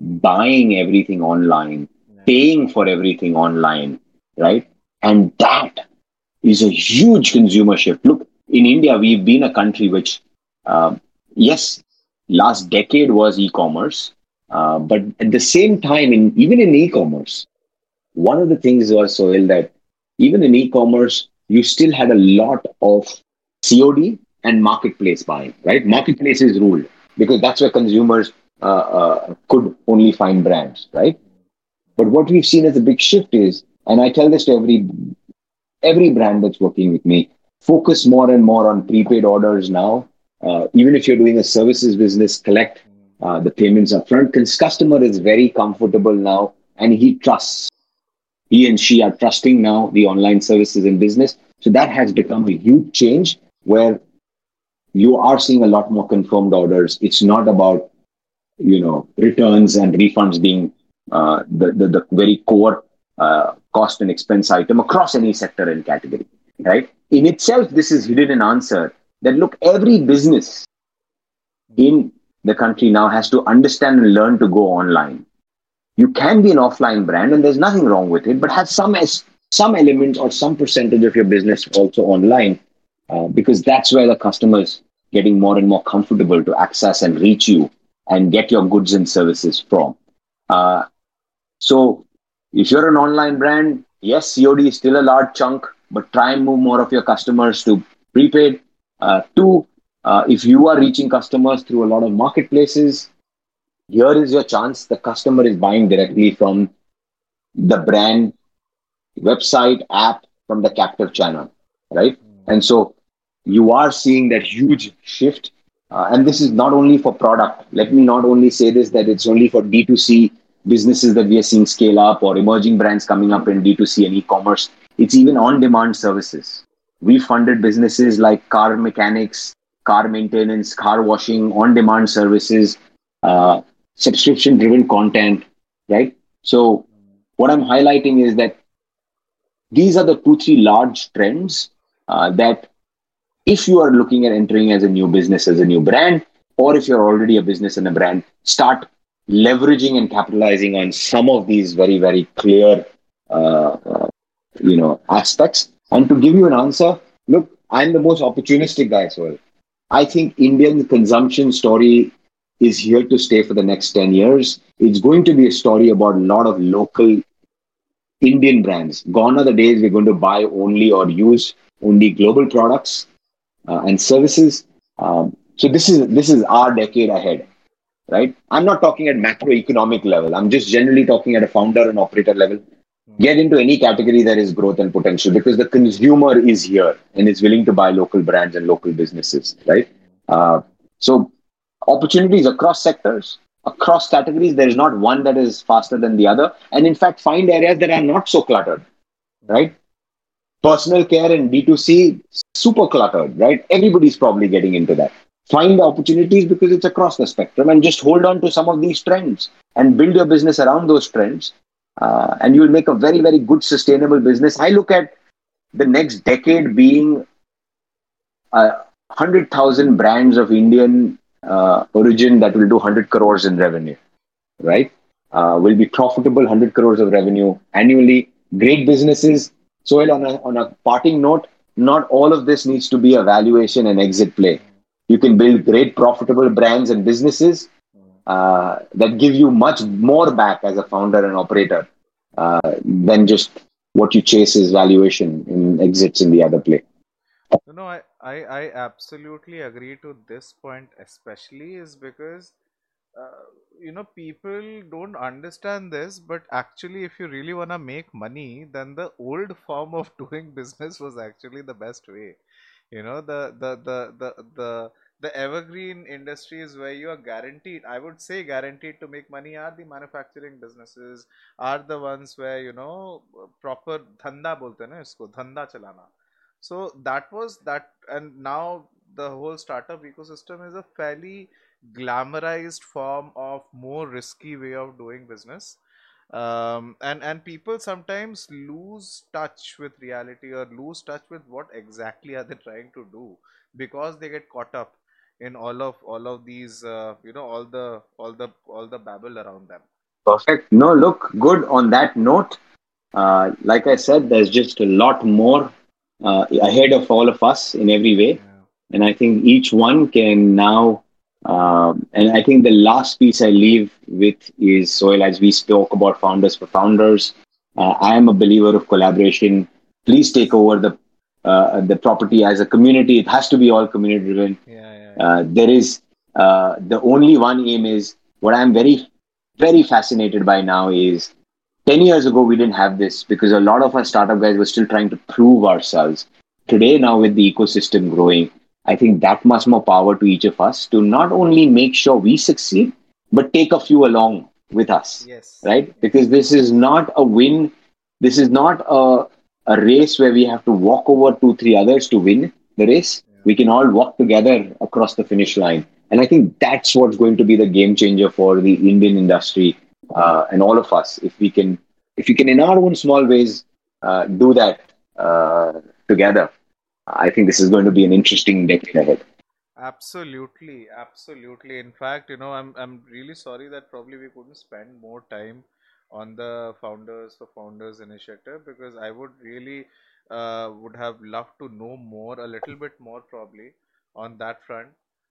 buying everything online, paying for everything online, right? And that is a huge consumer shift. Look, in India, we've been a country which, uh, yes, last decade was e-commerce, uh, but at the same time, in even in e-commerce, one of the things was Sohail that even in e-commerce, you still had a lot of COD and marketplace buying, right? Marketplace is ruled because that's where consumers uh, uh, could only find brands, right? But what we've seen as a big shift is, and I tell this to every every brand that's working with me, focus more and more on prepaid orders now. Uh, even if you're doing a services business, collect uh, the payments upfront. Because customer is very comfortable now, and he trusts. He and she are trusting now the online services and business. So that has become a huge change where you are seeing a lot more confirmed orders. It's not about you know returns and refunds being uh, the, the, the very core uh, cost and expense item across any sector and category right in itself this is hidden an answer that look every business in the country now has to understand and learn to go online you can be an offline brand and there's nothing wrong with it but have some some element or some percentage of your business also online uh, because that's where the customers getting more and more comfortable to access and reach you and get your goods and services from. Uh, so if you're an online brand, yes, COD is still a large chunk, but try and move more of your customers to prepaid. Uh, two, uh, if you are reaching customers through a lot of marketplaces, here is your chance. The customer is buying directly from the brand website, app, from the captive channel, right? And so you are seeing that huge shift uh, and this is not only for product. Let me not only say this that it's only for D2C businesses that we are seeing scale up or emerging brands coming up in D2C and e commerce. It's even on demand services. We funded businesses like car mechanics, car maintenance, car washing, on demand services, uh, subscription driven content, right? So, what I'm highlighting is that these are the two, three large trends uh, that if you are looking at entering as a new business, as a new brand, or if you're already a business and a brand, start leveraging and capitalizing on some of these very, very clear, uh, uh, you know, aspects. And to give you an answer, look, I'm the most opportunistic guy as well. I think Indian consumption story is here to stay for the next 10 years. It's going to be a story about a lot of local Indian brands. Gone are the days we're going to buy only or use only global products uh, and services. Um, so this is this is our decade ahead, right? I'm not talking at macroeconomic level. I'm just generally talking at a founder and operator level. Get into any category there is growth and potential because the consumer is here and is willing to buy local brands and local businesses, right? Uh, so opportunities across sectors, across categories. There is not one that is faster than the other, and in fact, find areas that are not so cluttered, right? Personal care and D2C, super cluttered, right? Everybody's probably getting into that. Find the opportunities because it's across the spectrum and just hold on to some of these trends and build your business around those trends. Uh, and you'll make a very, very good, sustainable business. I look at the next decade being uh, 100,000 brands of Indian uh, origin that will do 100 crores in revenue, right? Uh, will be profitable, 100 crores of revenue annually. Great businesses. So, on a, on a parting note, not all of this needs to be a valuation and exit play. You can build great profitable brands and businesses uh, that give you much more back as a founder and operator uh, than just what you chase is valuation and exits in the other play. No, I, I, I absolutely agree to this point, especially is because uh, you know people don't understand this but actually if you really want to make money then the old form of doing business was actually the best way. You know the the the the the, the evergreen industries where you are guaranteed i would say guaranteed to make money are the manufacturing businesses are the ones where you know proper dhanda bolte na isko dhanda chalana so that was that and now the whole startup ecosystem is a fairly glamorized form of more risky way of doing business um, and and people sometimes lose touch with reality or lose touch with what exactly are they trying to do because they get caught up in all of all of these uh, you know all the all the all the babble around them Perfect. No, look, good on that note. Uh, like I said, there's just a lot more uh, ahead of all of us in every way. yeah. And I think each one can now, um, and I think the last piece I leave with is Sohail, as we spoke about founders for founders. Uh, I am a believer of collaboration. Please take over the uh, the property as a community. It has to be all community driven. yeah yeah. Uh, there is uh, the only one aim is what I'm very, very fascinated by now is 10 years ago, we didn't have this because a lot of our startup guys were still trying to prove ourselves. Today, now with the ecosystem growing, I think that much more power to each of us to not only make sure we succeed, but take a few along with us yes right? Because this is not a win. This is not a, a race where we have to walk over two, three others to win the race. We can all walk together across the finish line. And I think that's what's going to be the game changer for the Indian industry uh, and all of us. If we can, if we can, in our own small ways, uh, do that uh, together, I think this is going to be an interesting decade ahead. Absolutely, absolutely. In fact, you know, I'm I'm really sorry that probably we couldn't spend more time on the Founders for Founders initiative because I would really uh, would have loved to know more, a little bit more probably on that front.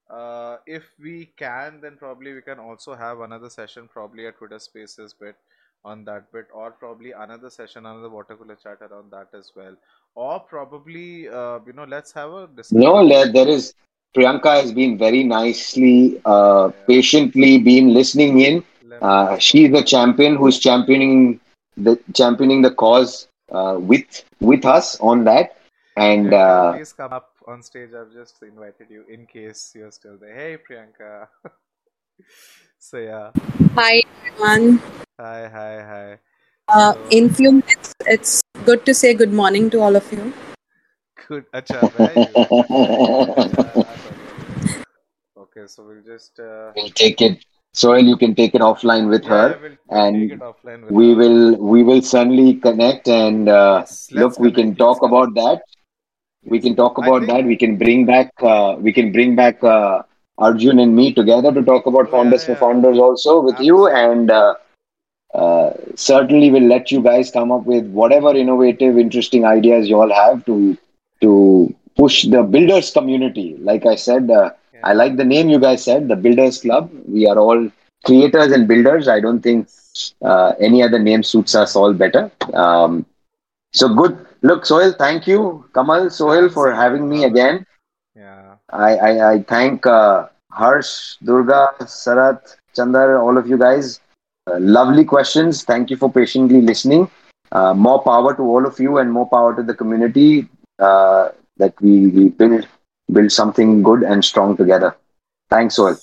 Uh, if we can, then probably we can also have another session probably at Twitter Spaces bit on that bit, or probably another session, another water cooler chat around that as well, or probably uh, you know, let's have a discussion. No, there, there is. Priyanka has been very nicely, uh, patiently been listening in. Uh, she's the champion who's championing the championing the cause uh, with with us on that. And uh, please come up on stage. I've just invited you in case you're still there. Hey, Priyanka. so yeah, Hi everyone. hi, hi, hi. Uh, So in few minutes, it's good to say good morning to all of you. good. Acha, where are you? Acha, sorry. Okay, so we'll just uh, we'll take it. Sohail, you can take it offline with yeah, her, we'll, we'll and offline with we her. will we will certainly connect. And uh, Yes, look, we connect. can Let's talk connect. about that. We can talk about think. that. We can bring back uh, we can bring back uh, Arjun and me together to talk about Oh yeah, founders for founders also with you, and uh, uh, certainly we'll let you guys come up with whatever innovative, interesting ideas you all have to to push the builders community. Like I said, uh, I like the name you guys said, the Builders Club. We are all creators and builders. I don't think uh, any other name suits us all better. Um, so good. Look, Sohail, thank you, Kamal, Thanks for having me again. Yeah. I, I, I thank uh, Harsh, Durga, Sarat, Chandar, all of you guys. Uh, lovely questions. Thank you for patiently listening. Uh, more power to all of you and more power to the community uh, that we, we build build something good and strong together. Thanks, all.